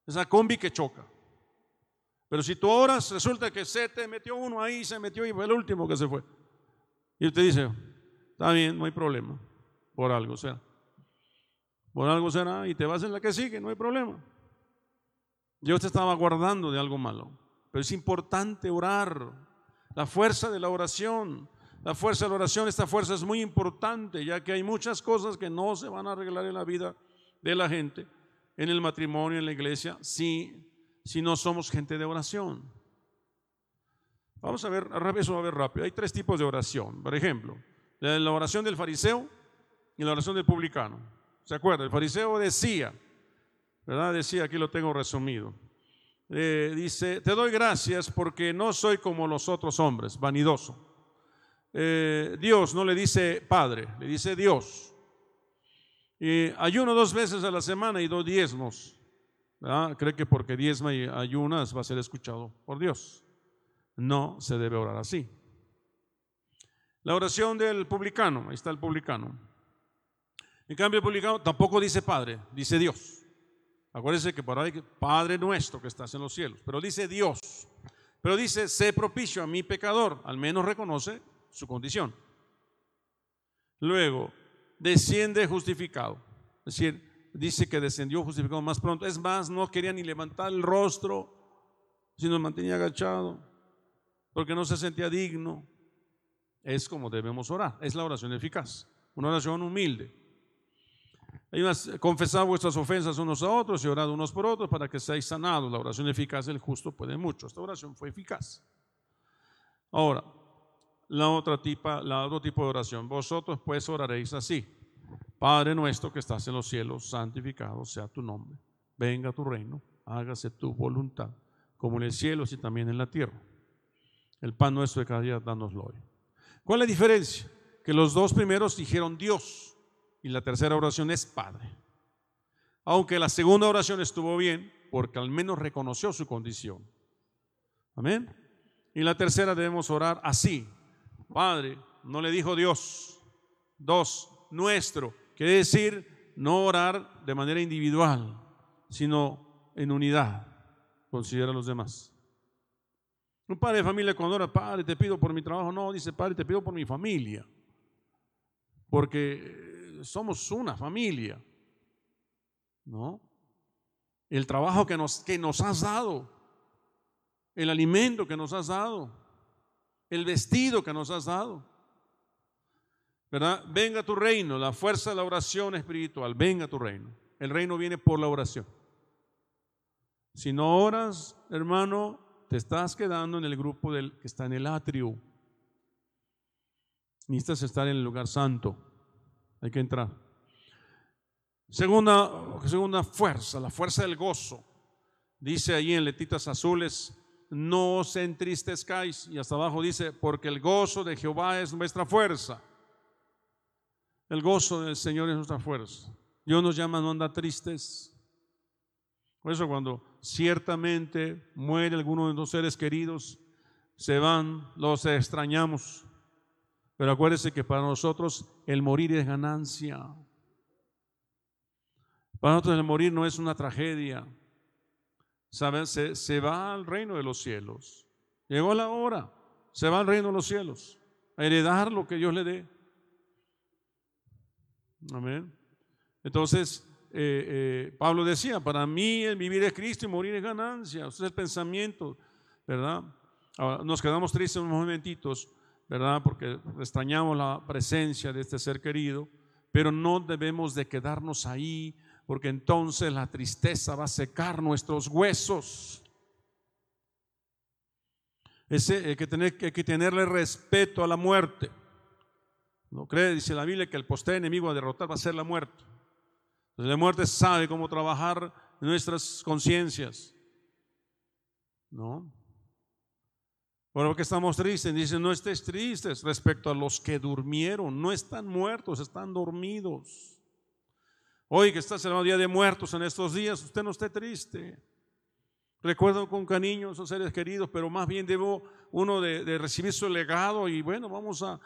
Esa combi que choca. Pero si tú oras, resulta que se te metió uno ahí, se metió y fue el último que se fue. Y usted dice, está bien, no hay problema. Por algo será. Por algo será y te vas en la que sigue, no hay problema. Dios te estaba guardando de algo malo. Pero es importante orar. La fuerza de la oración. La fuerza de la oración, esta fuerza es muy importante, ya que hay muchas cosas que no se van a arreglar en la vida de la gente, en el matrimonio, en la iglesia, si, si no somos gente de oración. Vamos a ver, eso va a ver rápido. Hay tres tipos de oración. Por ejemplo, la oración del fariseo y la oración del publicano. ¿Se acuerda? El fariseo decía, ¿verdad? Decía, aquí lo tengo resumido. Eh, dice, te doy gracias porque no soy como los otros hombres, vanidoso eh, Dios, no le dice Padre, le dice Dios. Y ayuno dos veces a la semana y dos diezmos. Cree que porque diezma y ayunas va a ser escuchado por Dios. No se debe orar así. La oración del publicano, ahí está el publicano. En cambio, el publicano tampoco dice Padre, dice Dios. Acuérdense que para Padre nuestro que estás en los cielos, pero dice Dios. Pero dice, sé propicio a mi pecador, al menos reconoce su condición. Luego, desciende justificado. Es decir, dice que descendió justificado más pronto. Es más, no quería ni levantar el rostro, sino mantenía agachado, porque no se sentía digno. Es como debemos orar. Es la oración eficaz. Una oración humilde. Hay unas, confesad vuestras ofensas unos a otros y orad unos por otros para que seáis sanados. La oración eficaz del justo puede mucho. Esta oración fue eficaz. Ahora, la otra tipa, la otro tipo de oración. Vosotros pues oraréis así. Padre nuestro que estás en los cielos, santificado sea tu nombre. Venga tu reino, hágase tu voluntad, como en el cielo, y también en la tierra. El pan nuestro de cada día, danoslo hoy. ¿Cuál es la diferencia? Que los dos primeros dijeron Dios y la tercera oración es Padre. Aunque la segunda oración estuvo bien, porque al menos reconoció su condición. Amén. Y la tercera debemos orar así, Padre, no le dijo Dios. Dos, nuestro. Quiere decir no orar de manera individual, sino en unidad. Considera a los demás. Un padre de familia cuando ora, Padre, te pido por mi trabajo, no, dice, Padre, te pido por mi familia. Porque somos una familia. ¿No? El trabajo que nos, que nos has dado, el alimento que nos has dado, el vestido que nos has dado. ¿Verdad? Venga tu reino, la fuerza de la oración espiritual, venga tu reino. El reino viene por la oración. Si no oras, hermano, te estás quedando en el grupo del que está en el atrio. Necesitas estar en el lugar santo. Hay que entrar. Segunda, segunda fuerza, la fuerza del gozo. Dice ahí en letitas azules, no os entristezcáis. Y hasta abajo dice, porque el gozo de Jehová es nuestra fuerza. El gozo del Señor es nuestra fuerza. Dios nos llama no andar tristes. Por eso cuando ciertamente muere alguno de los seres queridos, se van, los extrañamos. Pero acuérdese que para nosotros el morir es ganancia. Para nosotros el morir no es una tragedia. ¿Saben? Se, se, va al reino de los cielos. Llegó la hora. Se va al reino de los cielos. A heredar lo que Dios le dé. Amén. Entonces, eh, eh, Pablo decía, para mí el vivir es Cristo y morir es ganancia. Ese es el pensamiento, ¿verdad? Ahora, nos quedamos tristes unos momentitos, ¿verdad? Porque extrañamos la presencia de este ser querido, pero no debemos de quedarnos ahí, porque entonces la tristeza va a secar nuestros huesos. Ese, hay, que tener, hay que tenerle respeto a la muerte. No cree, dice la Biblia, que el poste enemigo a derrotar va a ser la muerte. La muerte sabe cómo trabajar nuestras conciencias. ¿No? Por que estamos tristes, dice, no estés tristes respecto a los que durmieron, no están muertos, están dormidos. Hoy que está celebrando Día de Muertos en estos días, usted no esté triste. Recuerdo con cariño a esos seres queridos, pero más bien debo uno de, recibir su legado y bueno, vamos a,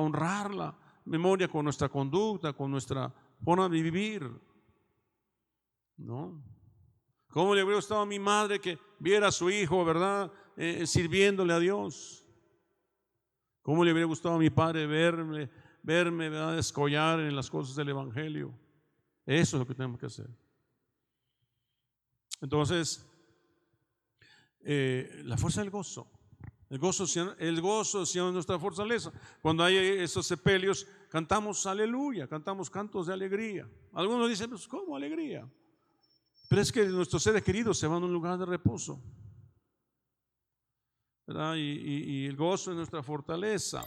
honrar la memoria con nuestra conducta, con nuestra forma de vivir. ¿No? ¿Cómo le hubiera gustado a mi madre que viera a su hijo, verdad, eh, sirviéndole a Dios? ¿Cómo le hubiera gustado a mi padre verme, verme, verdad, escollar en las cosas del Evangelio? Eso es lo que tenemos que hacer. Entonces, eh, la fuerza del gozo. El gozo, el gozo es nuestra fortaleza. Cuando hay esos sepelios, cantamos aleluya, cantamos cantos de alegría. Algunos dicen, pues, ¿cómo alegría? Pero es que nuestros seres queridos se van a un lugar de reposo. Y, el gozo es nuestra fortaleza.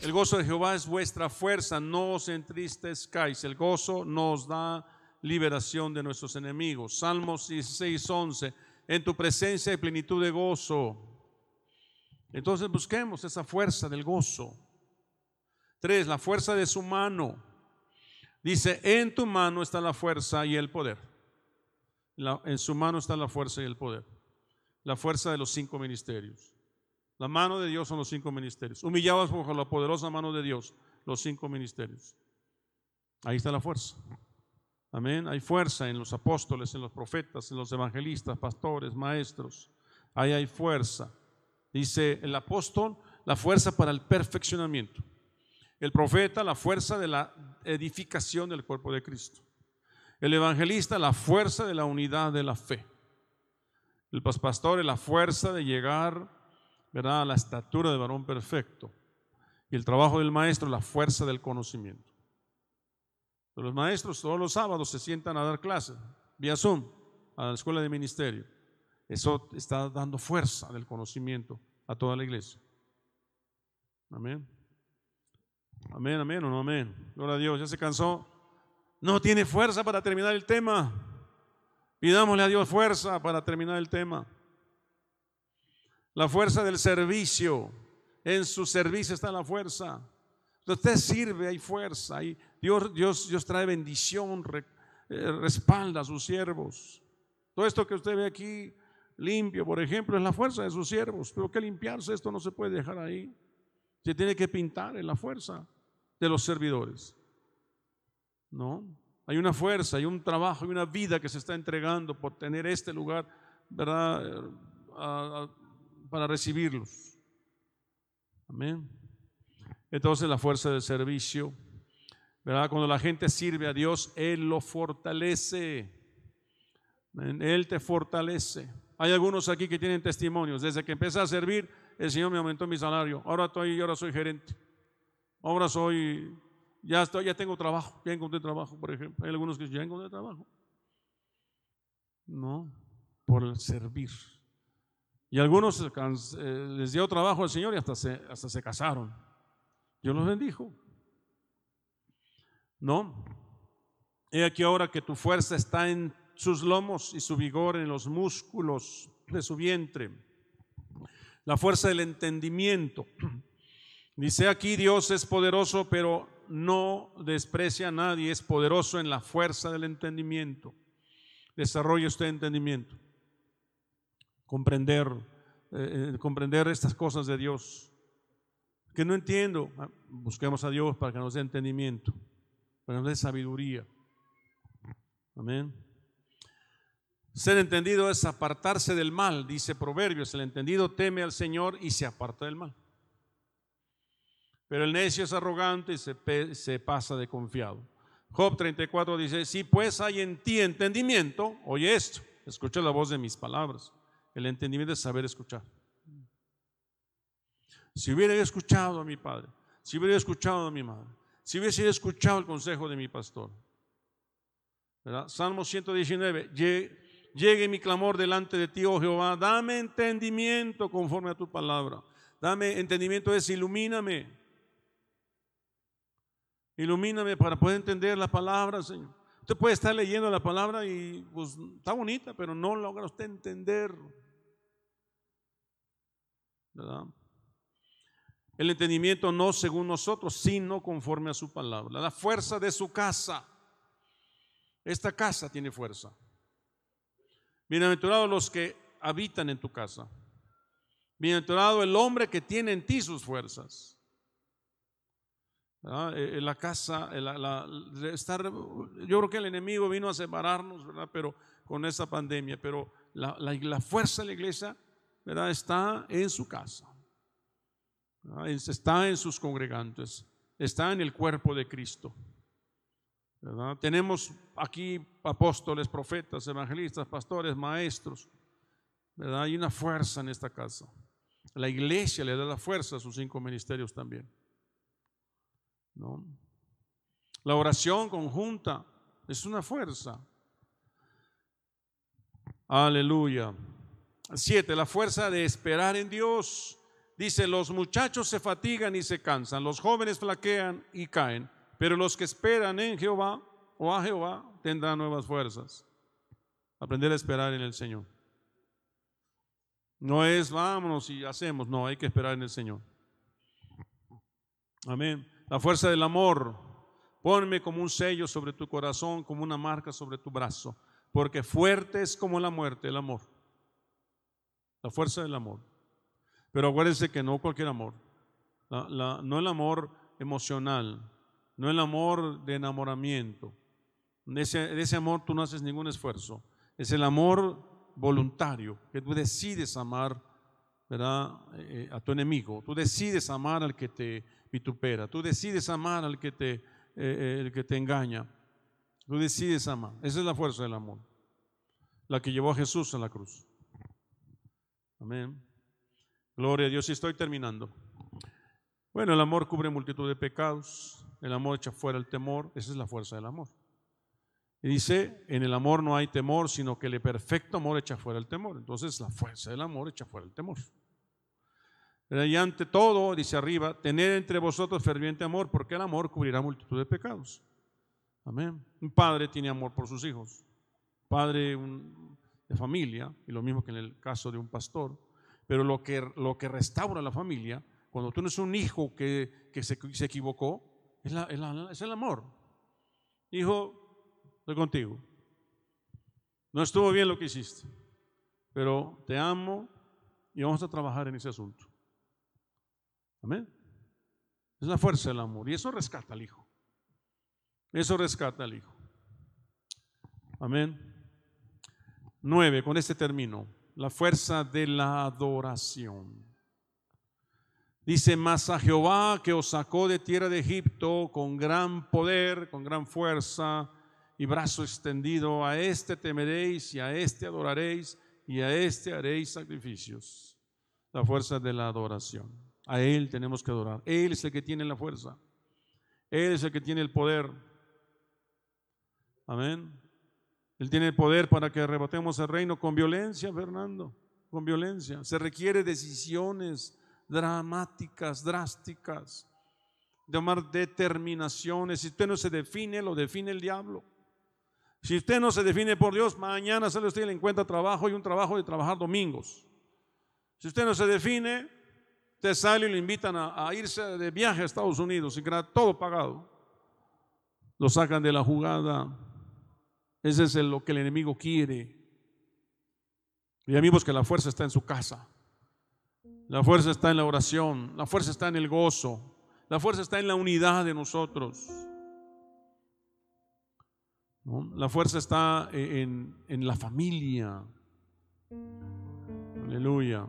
El gozo de Jehová es vuestra fuerza, no os entristezcáis. El gozo nos da liberación de nuestros enemigos. Salmos 16, 11. En tu presencia hay plenitud de gozo entonces busquemos esa fuerza del gozo. Tres, la fuerza de su mano. Dice, en tu mano está la fuerza y el poder. en su mano está la fuerza y el poder. La fuerza de los cinco ministerios. La mano de Dios son los cinco ministerios. Humillados bajo la poderosa mano de Dios, los cinco ministerios. Ahí está la fuerza. Amén. Hay fuerza en los apóstoles, en los profetas, en los evangelistas, pastores, maestros. Ahí hay fuerza. Dice el apóstol, la fuerza para el perfeccionamiento. El profeta, la fuerza de la edificación del cuerpo de Cristo. El evangelista, la fuerza de la unidad de la fe. El pastor, la fuerza de llegar ¿verdad? a la estatura de varón perfecto. Y el trabajo del maestro, la fuerza del conocimiento. Los maestros todos los sábados se sientan a dar clases vía Zoom a la escuela de ministerio. Eso está dando fuerza del conocimiento a toda la iglesia. Amén. Amén, amén o no amén. Gloria a Dios, ya se cansó. No tiene fuerza para terminar el tema. Pidámosle a Dios fuerza para terminar el tema. La fuerza del servicio. En su servicio está la fuerza. Usted sirve, hay fuerza. Dios, Dios, Dios trae bendición, eh, respalda a sus siervos. Todo esto que usted ve aquí limpio, por ejemplo, es la fuerza de sus siervos. Pero que limpiarse, esto no se puede dejar ahí. Se tiene que pintar en la fuerza de los servidores. ¿No? Hay una fuerza, hay un trabajo, hay una vida que se está entregando por tener este lugar, ¿verdad? para recibirlos. Amén. Entonces la fuerza del servicio, ¿verdad? Cuando la gente sirve a Dios, Él lo fortalece. Él te fortalece. Hay algunos aquí que tienen testimonios. Desde que empecé a servir, el Señor me aumentó mi salario. Ahora estoy, ahora soy gerente. Ahora soy, ya estoy, ya tengo trabajo, ya encontré trabajo, por ejemplo. Hay algunos que ya encontré trabajo. No, por el servir. Y algunos eh, les dio trabajo al Señor y hasta se, hasta se casaron. Dios los bendijo. No. He aquí ahora que tu fuerza está en sus lomos y su vigor en los músculos de su vientre. La fuerza del entendimiento. Dice aquí Dios es poderoso, pero no desprecia a nadie, es poderoso en la fuerza del entendimiento. Desarrolle usted entendimiento. Comprender, eh, eh, comprender estas cosas de Dios. Que no entiendo, ah, busquemos a Dios para que nos dé entendimiento, para que nos dé sabiduría. Amén. Ser entendido es apartarse del mal, dice Proverbios. El entendido teme al Señor y se aparta del mal. Pero el necio es arrogante y se, pasa de confiado. Job 34 dice, si pues hay en ti entendimiento, oye esto, escucha la voz de mis palabras. El entendimiento es saber escuchar. Si hubiera escuchado a mi padre, si hubiera escuchado a mi madre, si hubiese escuchado el consejo de mi pastor. Salmo 119, llegue mi clamor delante de ti, oh Jehová, dame entendimiento conforme a tu palabra. Dame entendimiento es ilumíname. Ilumíname para poder entender la palabra, Señor. Usted puede estar leyendo la palabra y pues está bonita, pero no logra usted entender. ¿Verdad? El entendimiento no según nosotros, sino conforme a su palabra. La fuerza de su casa. Esta casa tiene fuerza. Bienaventurados los que habitan en tu casa. Bienaventurado el hombre que tiene en ti sus fuerzas. Eh, la casa, estar, yo creo que el enemigo vino a separarnos. Pero con esa pandemia, pero la, la fuerza de la iglesia, ¿verdad? Está en su casa, está en sus congregantes, está en el cuerpo de Cristo. Tenemos aquí apóstoles, profetas, evangelistas, pastores, maestros. ¿verdad? Hay una fuerza en esta casa. La iglesia le da la fuerza a sus cinco ministerios también. ¿No? La oración conjunta es una fuerza. Aleluya. Siete, la fuerza de esperar en Dios. Dice, los muchachos se fatigan y se cansan, los jóvenes flaquean y caen, pero los que esperan en Jehová o a Jehová tendrán nuevas fuerzas. Aprender a esperar en el Señor. No es vámonos y hacemos, no, hay que esperar en el Señor. Amén. La fuerza del amor. Ponme como un sello sobre tu corazón, como una marca sobre tu brazo, porque fuerte es como la muerte el amor. La fuerza del amor. Pero acuérdense que no cualquier amor. no el amor emocional, no el amor de enamoramiento. De ese, ese amor tú no haces ningún esfuerzo. Es el amor voluntario, que tú decides amar ¿verdad? Eh, a tu enemigo. Tú decides amar al que te vitupera. Tú decides amar al que te, eh, eh, el que te engaña. Tú decides amar. Esa es la fuerza del amor. La que llevó a Jesús a la cruz. Amén. Gloria a Dios. Y estoy terminando. Bueno, el amor cubre multitud de pecados. El amor echa fuera el temor. Esa es la fuerza del amor. Y dice, en el amor no hay temor, sino que el perfecto amor echa fuera el temor. Entonces la fuerza del amor echa fuera el temor. Y ante todo, dice arriba, tener entre vosotros ferviente amor, porque el amor cubrirá multitud de pecados. Amén. Un padre tiene amor por sus hijos. Padre de familia, y lo mismo que en el caso de un pastor. Pero lo que, lo que restaura la familia, cuando tú no eres un hijo que, se, equivocó, es, es el amor. Hijo, estoy contigo. No estuvo bien lo que hiciste, pero te amo y vamos a trabajar en ese asunto. Amén. Es la fuerza del amor. Y eso rescata al Hijo. Eso rescata al Hijo. Amén. Nueve, con este término, la fuerza de la adoración. Dice, mas a Jehová que os sacó de tierra de Egipto con gran poder, con gran fuerza y brazo extendido, a este temeréis y a este adoraréis y a este haréis sacrificios. La fuerza de la adoración. A Él tenemos que adorar. Él es el que tiene la fuerza. Él es el que tiene el poder. Amén. Él tiene el poder para que arrebatemos el reino con violencia, Fernando. Con violencia. Se requiere decisiones dramáticas, drásticas. De tomar determinaciones. Si usted no se define, lo define el diablo. Si usted no se define por Dios, mañana sale usted y le encuentra trabajo y un trabajo de trabajar domingos. Si usted no se define, usted sale y le invitan a, irse de viaje a Estados Unidos y queda todo pagado. Lo sacan de la jugada. Ese es lo que el enemigo quiere. Y amigos, que la fuerza está en su casa. La fuerza está en la oración. La fuerza está en el gozo. La fuerza está en la unidad de nosotros. La fuerza está en, en la familia. Aleluya.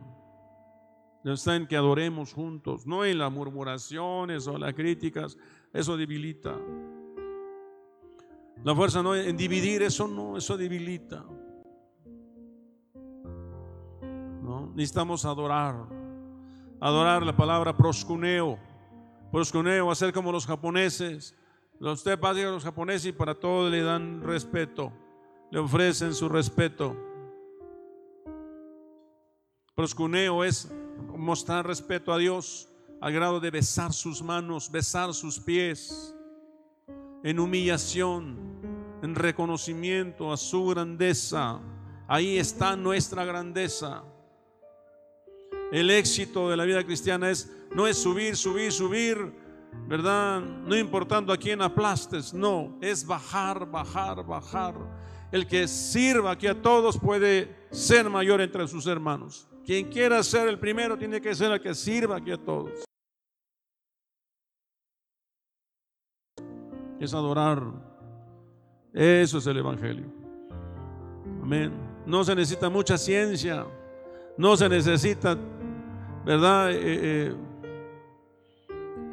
Está en que adoremos juntos, no en las murmuraciones o las críticas. Eso debilita. La fuerza no en dividir, eso no, eso debilita. ¿No? Necesitamos adorar. Adorar la palabra proscuneo. Proscuneo, hacer como los japoneses Usted va a los japoneses y para todo le dan respeto, le ofrecen su respeto. Proscuneo es mostrar respeto a Dios al grado de besar sus manos, besar sus pies, en humillación, en reconocimiento a su grandeza. Ahí está nuestra grandeza. El éxito de la vida cristiana es no es subir, subir, subir ¿verdad? No importando a quién aplastes, no, es bajar, bajar, bajar. El que sirva aquí a todos puede ser mayor entre sus hermanos. Quien quiera ser el primero tiene que ser el que sirva aquí a todos. Es adorar. Eso es el Evangelio. Amén. No se necesita mucha ciencia. No se necesita, ¿verdad? Eh, eh,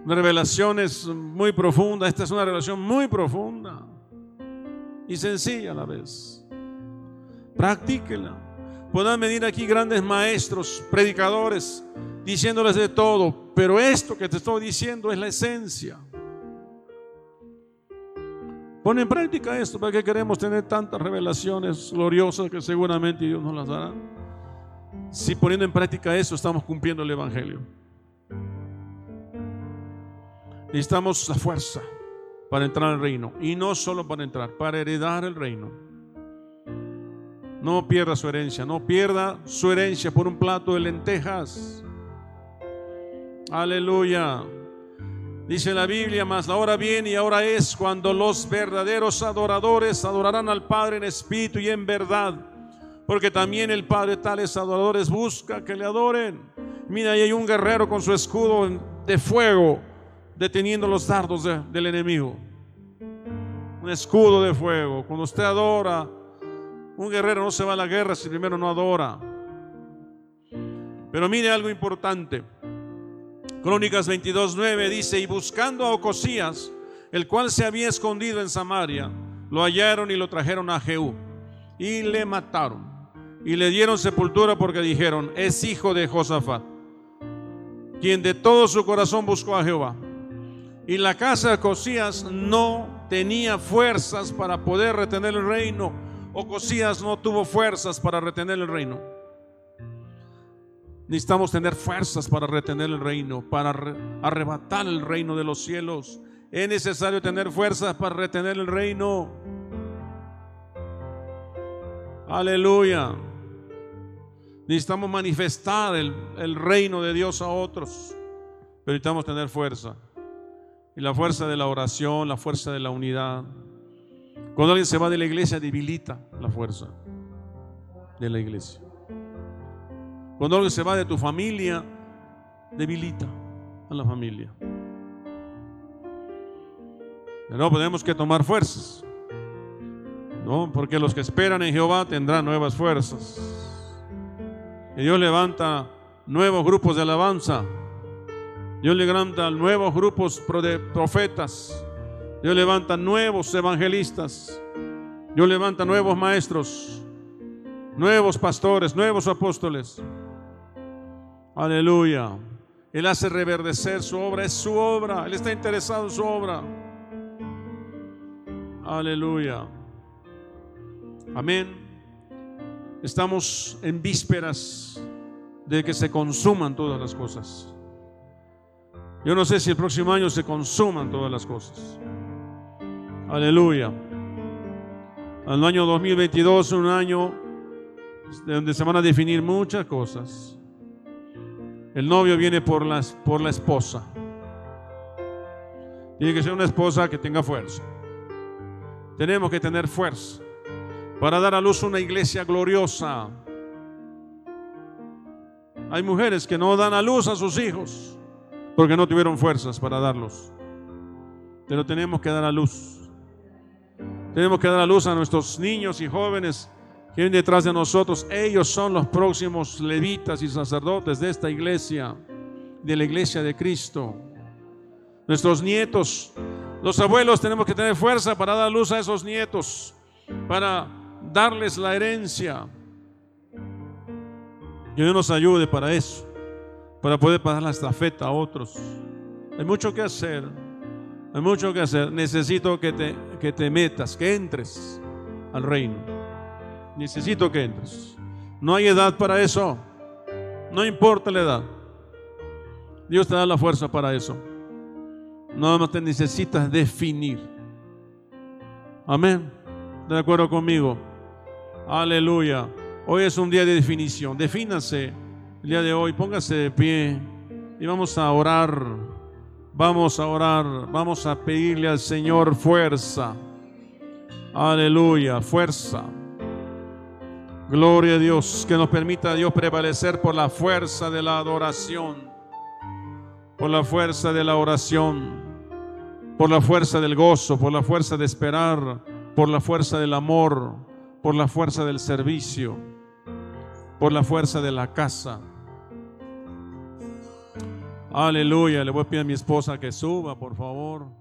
una revelación es muy profunda. Esta es una relación muy profunda y sencilla a la vez. Practíquela. Puedan venir aquí grandes maestros, predicadores, diciéndoles de todo, pero esto que te estoy diciendo es la esencia. Pon en práctica esto, para que queremos tener tantas revelaciones gloriosas que seguramente Dios nos las dará. Si poniendo en práctica eso estamos cumpliendo el Evangelio. Necesitamos la fuerza para entrar al reino. Y no solo para entrar, para heredar el reino. No pierda su herencia, no pierda su herencia por un plato de lentejas. Aleluya. Dice la Biblia, más la hora viene y ahora es cuando los verdaderos adoradores adorarán al Padre en espíritu y en verdad. Porque también el Padre tales adoradores busca que le adoren. Mira, ahí hay un guerrero con su escudo de fuego deteniendo los dardos del enemigo. Un escudo de fuego. Cuando usted adora, un guerrero no se va a la guerra si primero no adora. Pero mire algo importante. Crónicas 22.9 dice, y buscando a Ocosías, el cual se había escondido en Samaria, lo hallaron y lo trajeron a Jehú. Y le mataron. Y le dieron sepultura porque dijeron, es hijo de Josafat, quien de todo su corazón buscó a Jehová. Y la casa de Cosías no tenía fuerzas para poder retener el reino. O Cosías no tuvo fuerzas para retener el reino. Necesitamos tener fuerzas para retener el reino, para arrebatar el reino de los cielos. Es necesario tener fuerzas para retener el reino. Aleluya. Necesitamos manifestar el, el reino de Dios a otros. Pero necesitamos tener fuerza. Y la fuerza de la oración, la fuerza de la unidad. Cuando alguien se va de la iglesia, debilita la fuerza de la iglesia. Cuando alguien se va de tu familia, debilita a la familia. Pero tenemos que tomar fuerzas. ¿no? Porque los que esperan en Jehová tendrán nuevas fuerzas. Y Dios levanta nuevos grupos de alabanza Dios levanta nuevos grupos de profetas. Dios levanta nuevos evangelistas. Dios levanta nuevos maestros, nuevos pastores, nuevos apóstoles. Aleluya. Él hace reverdecer su obra, es su obra. Él está interesado en su obra. Aleluya. Amén. Estamos en vísperas de que se consuman todas las cosas. Yo no sé si el próximo año se consuman todas las cosas. Aleluya. Al año 2022, un año donde se van a definir muchas cosas. El novio viene por, por la esposa. Tiene que ser una esposa que tenga fuerza. Tenemos que tener fuerza para dar a luz una iglesia gloriosa. Hay mujeres que no dan a luz a sus hijos porque no tuvieron fuerzas para darlos. Pero tenemos que dar a luz. Tenemos que dar a luz a nuestros niños y jóvenes que vienen detrás de nosotros. Ellos son los próximos levitas y sacerdotes de esta iglesia, de la iglesia de Cristo. Nuestros nietos, los abuelos tenemos que tener fuerza para dar luz a esos nietos, para darles la herencia. Que Dios nos ayude para eso, para poder pasar la estafeta a otros. Hay mucho que hacer, hay mucho que hacer. Necesito que te, que te metas, que entres al reino. Necesito que entres. No hay edad para eso. No importa la edad. Dios te da la fuerza para eso. Nada más te necesitas definir. Amén. ¿De acuerdo conmigo? Aleluya. Hoy es un día de definición. Defínase el día de hoy. Póngase de pie y vamos a orar. Vamos a orar. Vamos a pedirle al Señor fuerza. Aleluya. Fuerza. Gloria a Dios, que nos permita Dios prevalecer por la fuerza de la adoración, por la fuerza de la oración, por la fuerza del gozo, por la fuerza de esperar, por la fuerza del amor, por la fuerza del servicio, por la fuerza de la casa. Aleluya, le voy a pedir a mi esposa que suba, por favor.